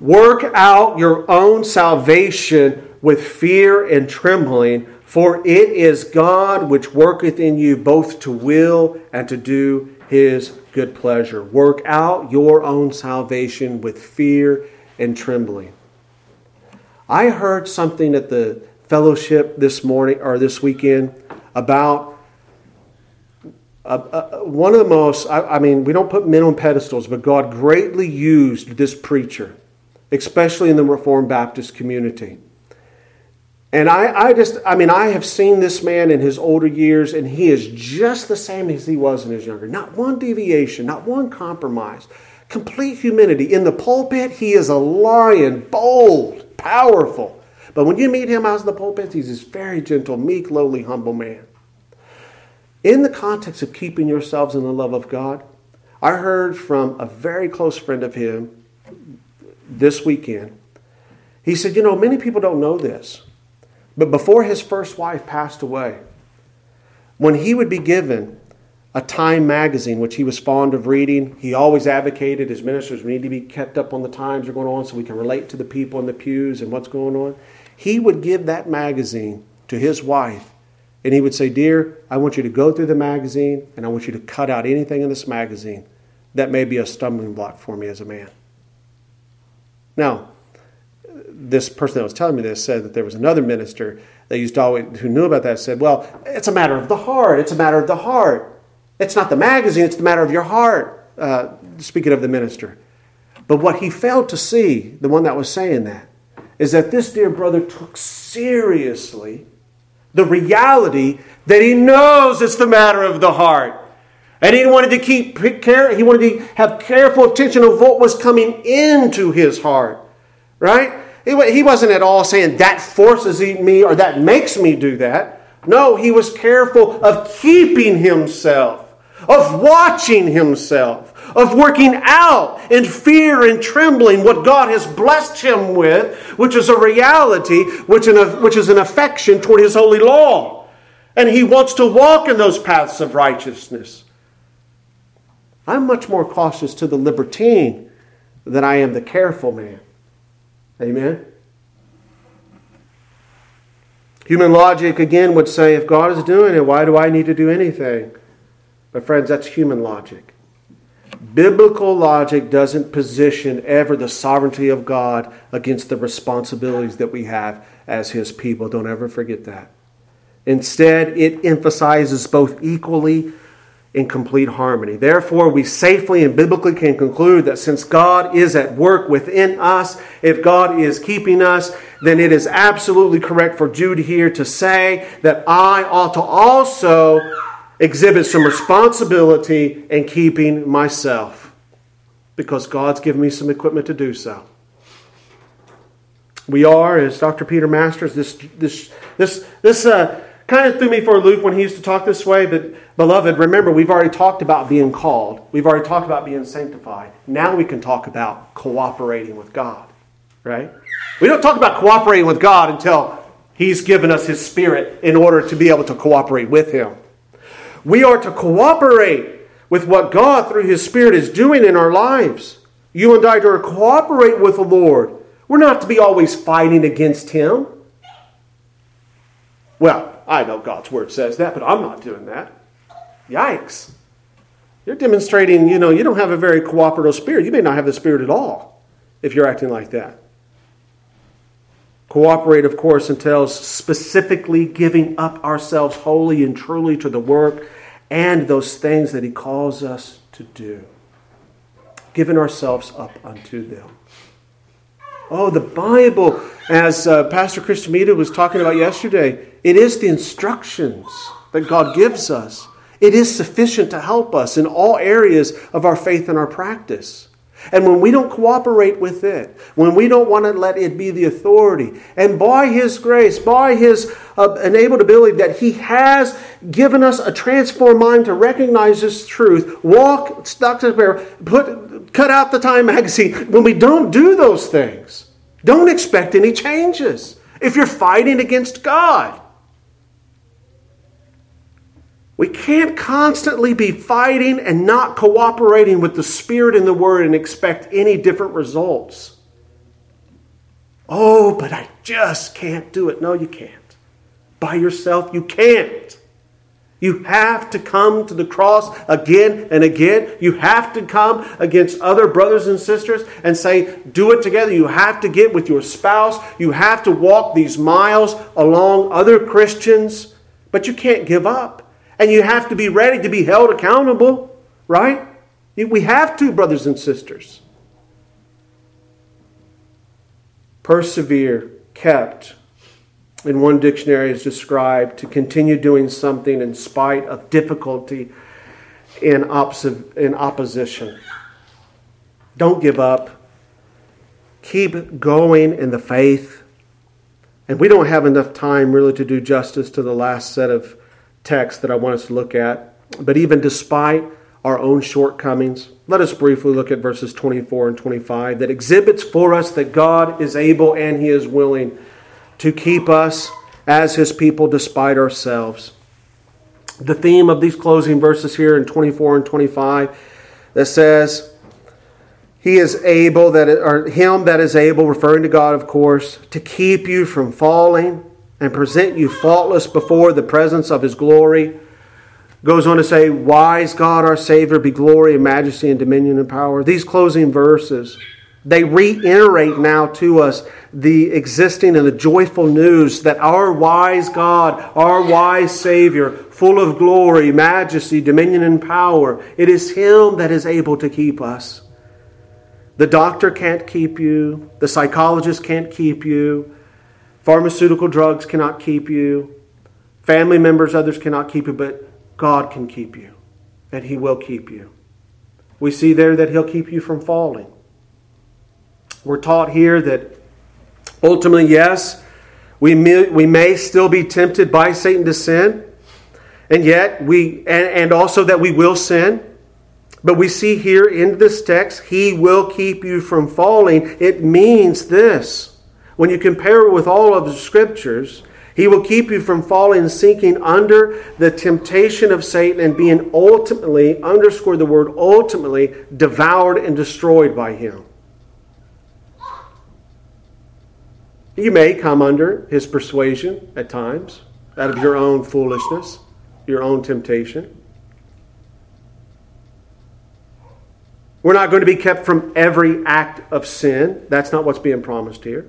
Work out your own salvation with fear and trembling, for it is God which worketh in you both to will and to do his good pleasure. Work out your own salvation with fear and trembling. I heard something at the fellowship this morning or this weekend about uh, uh, one of the most, I, I mean, we don't put men on pedestals, but God greatly used this preacher, especially in the Reformed Baptist community. And I, I just, I mean, I have seen this man in his older years, and he is just the same as he was in his younger. Not one deviation, not one compromise. Complete humility. In the pulpit, he is a lion, bold, powerful. But when you meet him out in the pulpit, he's this very gentle, meek, lowly, humble man. In the context of keeping yourselves in the love of God, I heard from a very close friend of him this weekend. He said, You know, many people don't know this. But before his first wife passed away, when he would be given a Time magazine, which he was fond of reading, he always advocated his ministers we need to be kept up on the times that are going on so we can relate to the people in the pews and what's going on. He would give that magazine to his wife and he would say, Dear, I want you to go through the magazine and I want you to cut out anything in this magazine that may be a stumbling block for me as a man. Now, this person that was telling me this said that there was another minister that used to always who knew about that said, "Well, it's a matter of the heart. It's a matter of the heart. It's not the magazine. It's the matter of your heart." Uh, speaking of the minister, but what he failed to see, the one that was saying that, is that this dear brother took seriously the reality that he knows it's the matter of the heart. And he wanted to keep care, he wanted to have careful attention of what was coming into his heart. Right? He wasn't at all saying that forces me or that makes me do that. No, he was careful of keeping himself, of watching himself, of working out in fear and trembling what God has blessed him with, which is a reality, which, is an affection toward his holy law. And he wants to walk in those paths of righteousness. I'm much more cautious to the libertine than I am the careful man. Amen? Human logic, again, would say if God is doing it, why do I need to do anything? But, friends, that's human logic. Biblical logic doesn't position ever the sovereignty of God against the responsibilities that we have as His people. Don't ever forget that. Instead, it emphasizes both equally in complete harmony. Therefore, we safely and biblically can conclude that since God is at work within us, if God is keeping us, then it is absolutely correct for Jude here to say that I ought to also exhibit some responsibility in keeping myself because God's given me some equipment to do so. We are, as Dr. Peter Masters, this, this, this, this, uh, kind of threw me for a loop when he used to talk this way, but beloved, remember, we've already talked about being called. We've already talked about being sanctified. Now we can talk about cooperating with God, right? We don't talk about cooperating with God until He's given us His Spirit in order to be able to cooperate with Him. We are to cooperate with what God, through His Spirit, is doing in our lives. You and I are to cooperate with the Lord. We're not to be always fighting against Him. Well, I know God's word says that, but I'm not doing that. Yikes. You're demonstrating, you know, you don't have a very cooperative spirit. You may not have the spirit at all if you're acting like that. Cooperate, of course, entails specifically giving up ourselves wholly and truly to the work and those things that He calls us to do. Giving ourselves up unto them. Oh, the Bible, as uh, Pastor Chris Mita was talking about yesterday, it is the instructions that God gives us. It is sufficient to help us in all areas of our faith and our practice. And when we don't cooperate with it, when we don't want to let it be the authority, and by His grace, by His uh, enabled ability that He has given us a transformed mind to recognize this truth, walk, stuck to prayer, put, cut out the Time magazine, when we don't do those things, don't expect any changes if you're fighting against God. We can't constantly be fighting and not cooperating with the Spirit and the Word and expect any different results. Oh, but I just can't do it. No, you can't. By yourself, you can't. You have to come to the cross again and again. You have to come against other brothers and sisters and say, do it together. You have to get with your spouse. You have to walk these miles along other Christians, but you can't give up. And you have to be ready to be held accountable, right? We have to, brothers and sisters. Persevere, kept, in one dictionary is described to continue doing something in spite of difficulty in, in opposition. Don't give up. Keep going in the faith. And we don't have enough time really to do justice to the last set of text that I want us to look at. But even despite our own shortcomings, let us briefly look at verses 24 and 25 that exhibits for us that God is able and He is willing to keep us as His people despite ourselves. The theme of these closing verses here in 24 and 25 that says, he is able that or him that is able referring to God of course to keep you from falling and present you faultless before the presence of his glory. Goes on to say, Wise God, our Savior, be glory and majesty and dominion and power. These closing verses, they reiterate now to us the existing and the joyful news that our wise God, our wise Savior, full of glory, majesty, dominion, and power, it is Him that is able to keep us. The doctor can't keep you, the psychologist can't keep you, Pharmaceutical drugs cannot keep you. Family members, others cannot keep you, but God can keep you, and He will keep you. We see there that He'll keep you from falling. We're taught here that ultimately, yes, we may, we may still be tempted by Satan to sin, and yet we, and, and also that we will sin. But we see here in this text, He will keep you from falling. It means this when you compare it with all of the scriptures, he will keep you from falling and sinking under the temptation of Satan and being ultimately, underscore the word ultimately, devoured and destroyed by him. You may come under his persuasion at times, out of your own foolishness, your own temptation. We're not going to be kept from every act of sin. That's not what's being promised here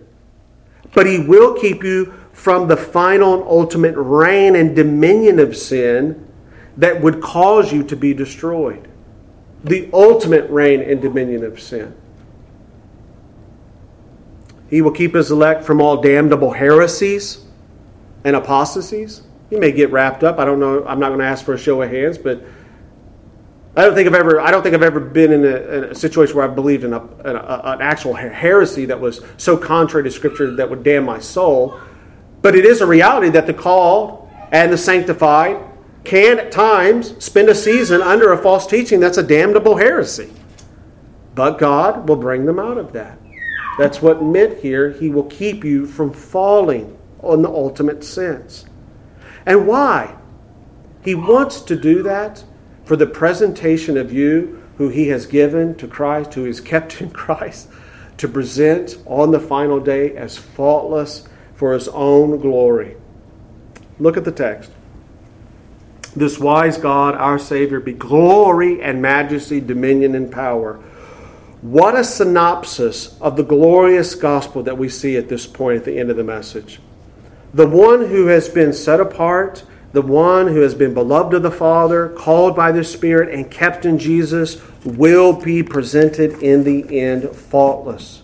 but he will keep you from the final and ultimate reign and dominion of sin that would cause you to be destroyed. The ultimate reign and dominion of sin. He will keep his elect from all damnable heresies and apostasies. You may get wrapped up. I don't know. I'm not going to ask for a show of hands, but I don't think I've ever. I don't think I've ever been in a, in a situation where I've believed in a, a, an actual heresy that was so contrary to Scripture that would damn my soul. But it is a reality that the called and the sanctified can at times spend a season under a false teaching that's a damnable heresy. But God will bring them out of that. That's what meant here. He will keep you from falling on the ultimate sense. And why? He wants to do that for the presentation of you who he has given to Christ, who is kept in Christ, to present on the final day as faultless for his own glory. Look at the text. This wise God, our Savior, be glory and majesty, dominion and power. What a synopsis of the glorious gospel that we see at this point at the end of the message. The one who has been set apart, the one who has been beloved of the Father, called by the Spirit, and kept in Jesus, will be presented in the end faultless.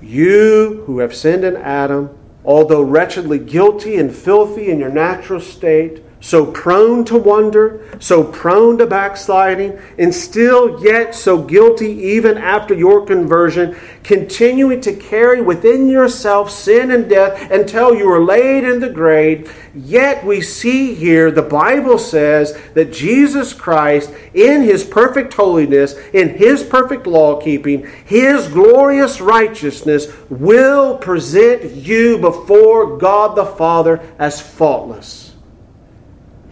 You who have sinned in Adam, although wretchedly guilty and filthy in your natural state, so prone to wonder, so prone to backsliding, and still yet so guilty even after your conversion, continuing to carry within yourself sin and death until you are laid in the grave. Yet we see here the Bible says that Jesus Christ, in his perfect holiness, in his perfect law keeping, his glorious righteousness, will present you before God the Father as faultless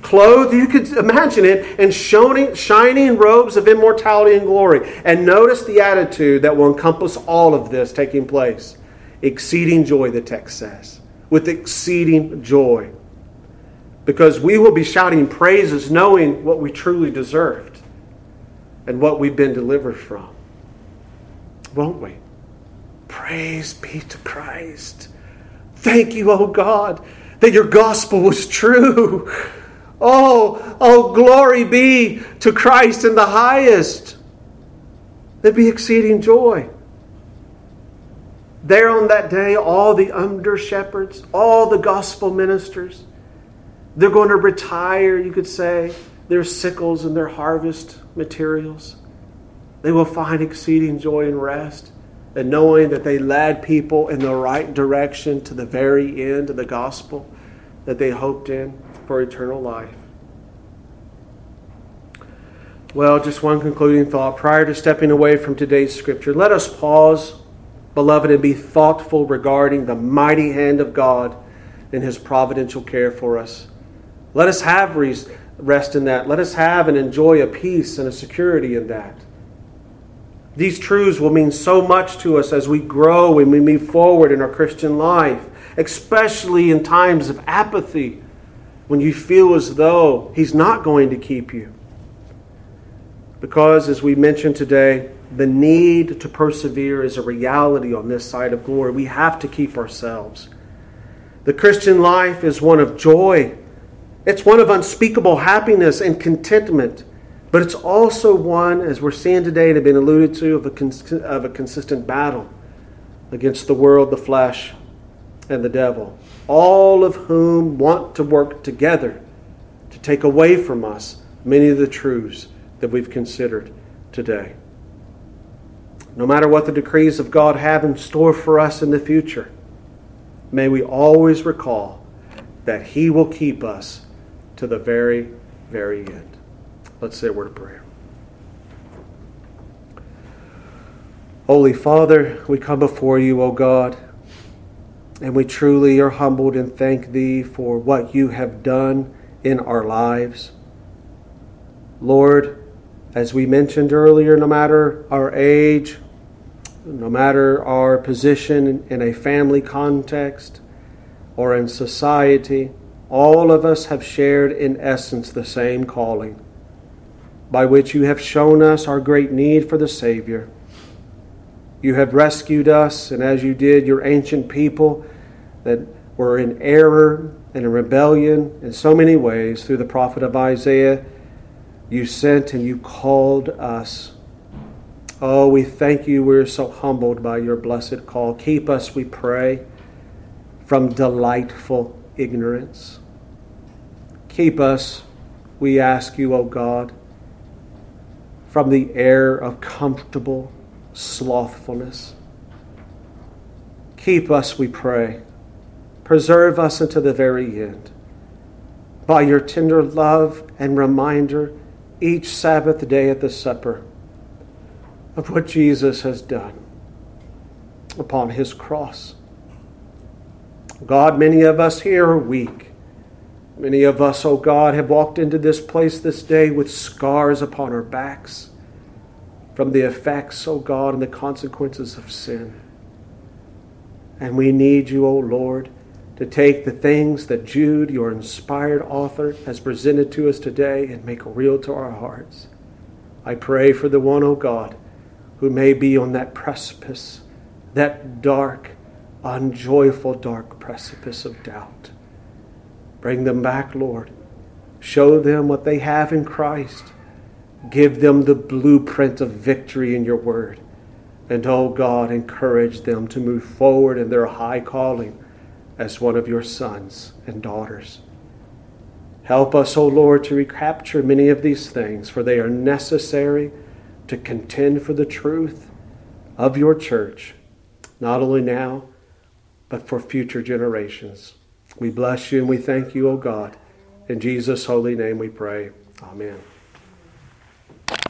clothed, you could imagine it, in shining, robes of immortality and glory. And notice the attitude that will encompass all of this taking place. Exceeding joy, the text says. With exceeding joy. Because we will be shouting praises knowing what we truly deserved and what we've been delivered from. Won't we? Praise be to Christ. Thank you, oh God, that your gospel was true Oh, oh, glory be to Christ in the highest. There'd be exceeding joy. There on that day, all the under shepherds, all the gospel ministers, they're going to retire, you could say, their sickles and their harvest materials. They will find exceeding joy and rest and knowing that they led people in the right direction to the very end of the gospel that they hoped in for eternal life. Well, just one concluding thought. Prior to stepping away from today's scripture, let us pause, beloved, and be thoughtful regarding the mighty hand of God and his providential care for us. Let us have rest in that. Let us have and enjoy a peace and a security in that. These truths will mean so much to us as we grow and we move forward in our Christian life, especially in times of apathy when you feel as though He's not going to keep you. Because, as we mentioned today, the need to persevere is a reality on this side of glory. We have to keep ourselves. The Christian life is one of joy, it's one of unspeakable happiness and contentment. But it's also one, as we're seeing today and have been alluded to, of a, cons- of a consistent battle against the world, the flesh, and the devil, all of whom want to work together to take away from us many of the truths that we've considered today. No matter what the decrees of God have in store for us in the future, may we always recall that He will keep us to the very, very end. Let's say a word of prayer. Holy Father, we come before you, O God, and we truly are humbled and thank Thee for what you have done in our lives. Lord, as we mentioned earlier, no matter our age, no matter our position in a family context or in society, all of us have shared in essence the same calling by which you have shown us our great need for the Savior. You have rescued us, and as you did your ancient people that were in error and in rebellion in so many ways through the prophet of Isaiah. You sent and you called us. Oh, we thank you. We're so humbled by your blessed call. Keep us, we pray, from delightful ignorance. Keep us, we ask you, O oh God, from the air of comfortable slothfulness. Keep us, we pray. Preserve us unto the very end. By your tender love and reminder each Sabbath day at the supper of what Jesus has done upon his cross. God, many of us here are weak. Many of us, oh God, have walked into this place this day with scars upon our backs from the effects, oh God, and the consequences of sin. And we need you, O oh Lord, to take the things that Jude, your inspired author, has presented to us today and make real to our hearts. I pray for the one, O oh God, who may be on that precipice, that dark, unjoyful, dark precipice of doubt. Bring them back, Lord. Show them what they have in Christ. Give them the blueprint of victory in your word. And, oh God, encourage them to move forward in their high calling as one of your sons and daughters. Help us, O Lord, to recapture many of these things, for they are necessary to contend for the truth of your church, not only now, but for future generations. We bless you and we thank you, O God. In Jesus' holy name we pray. Amen.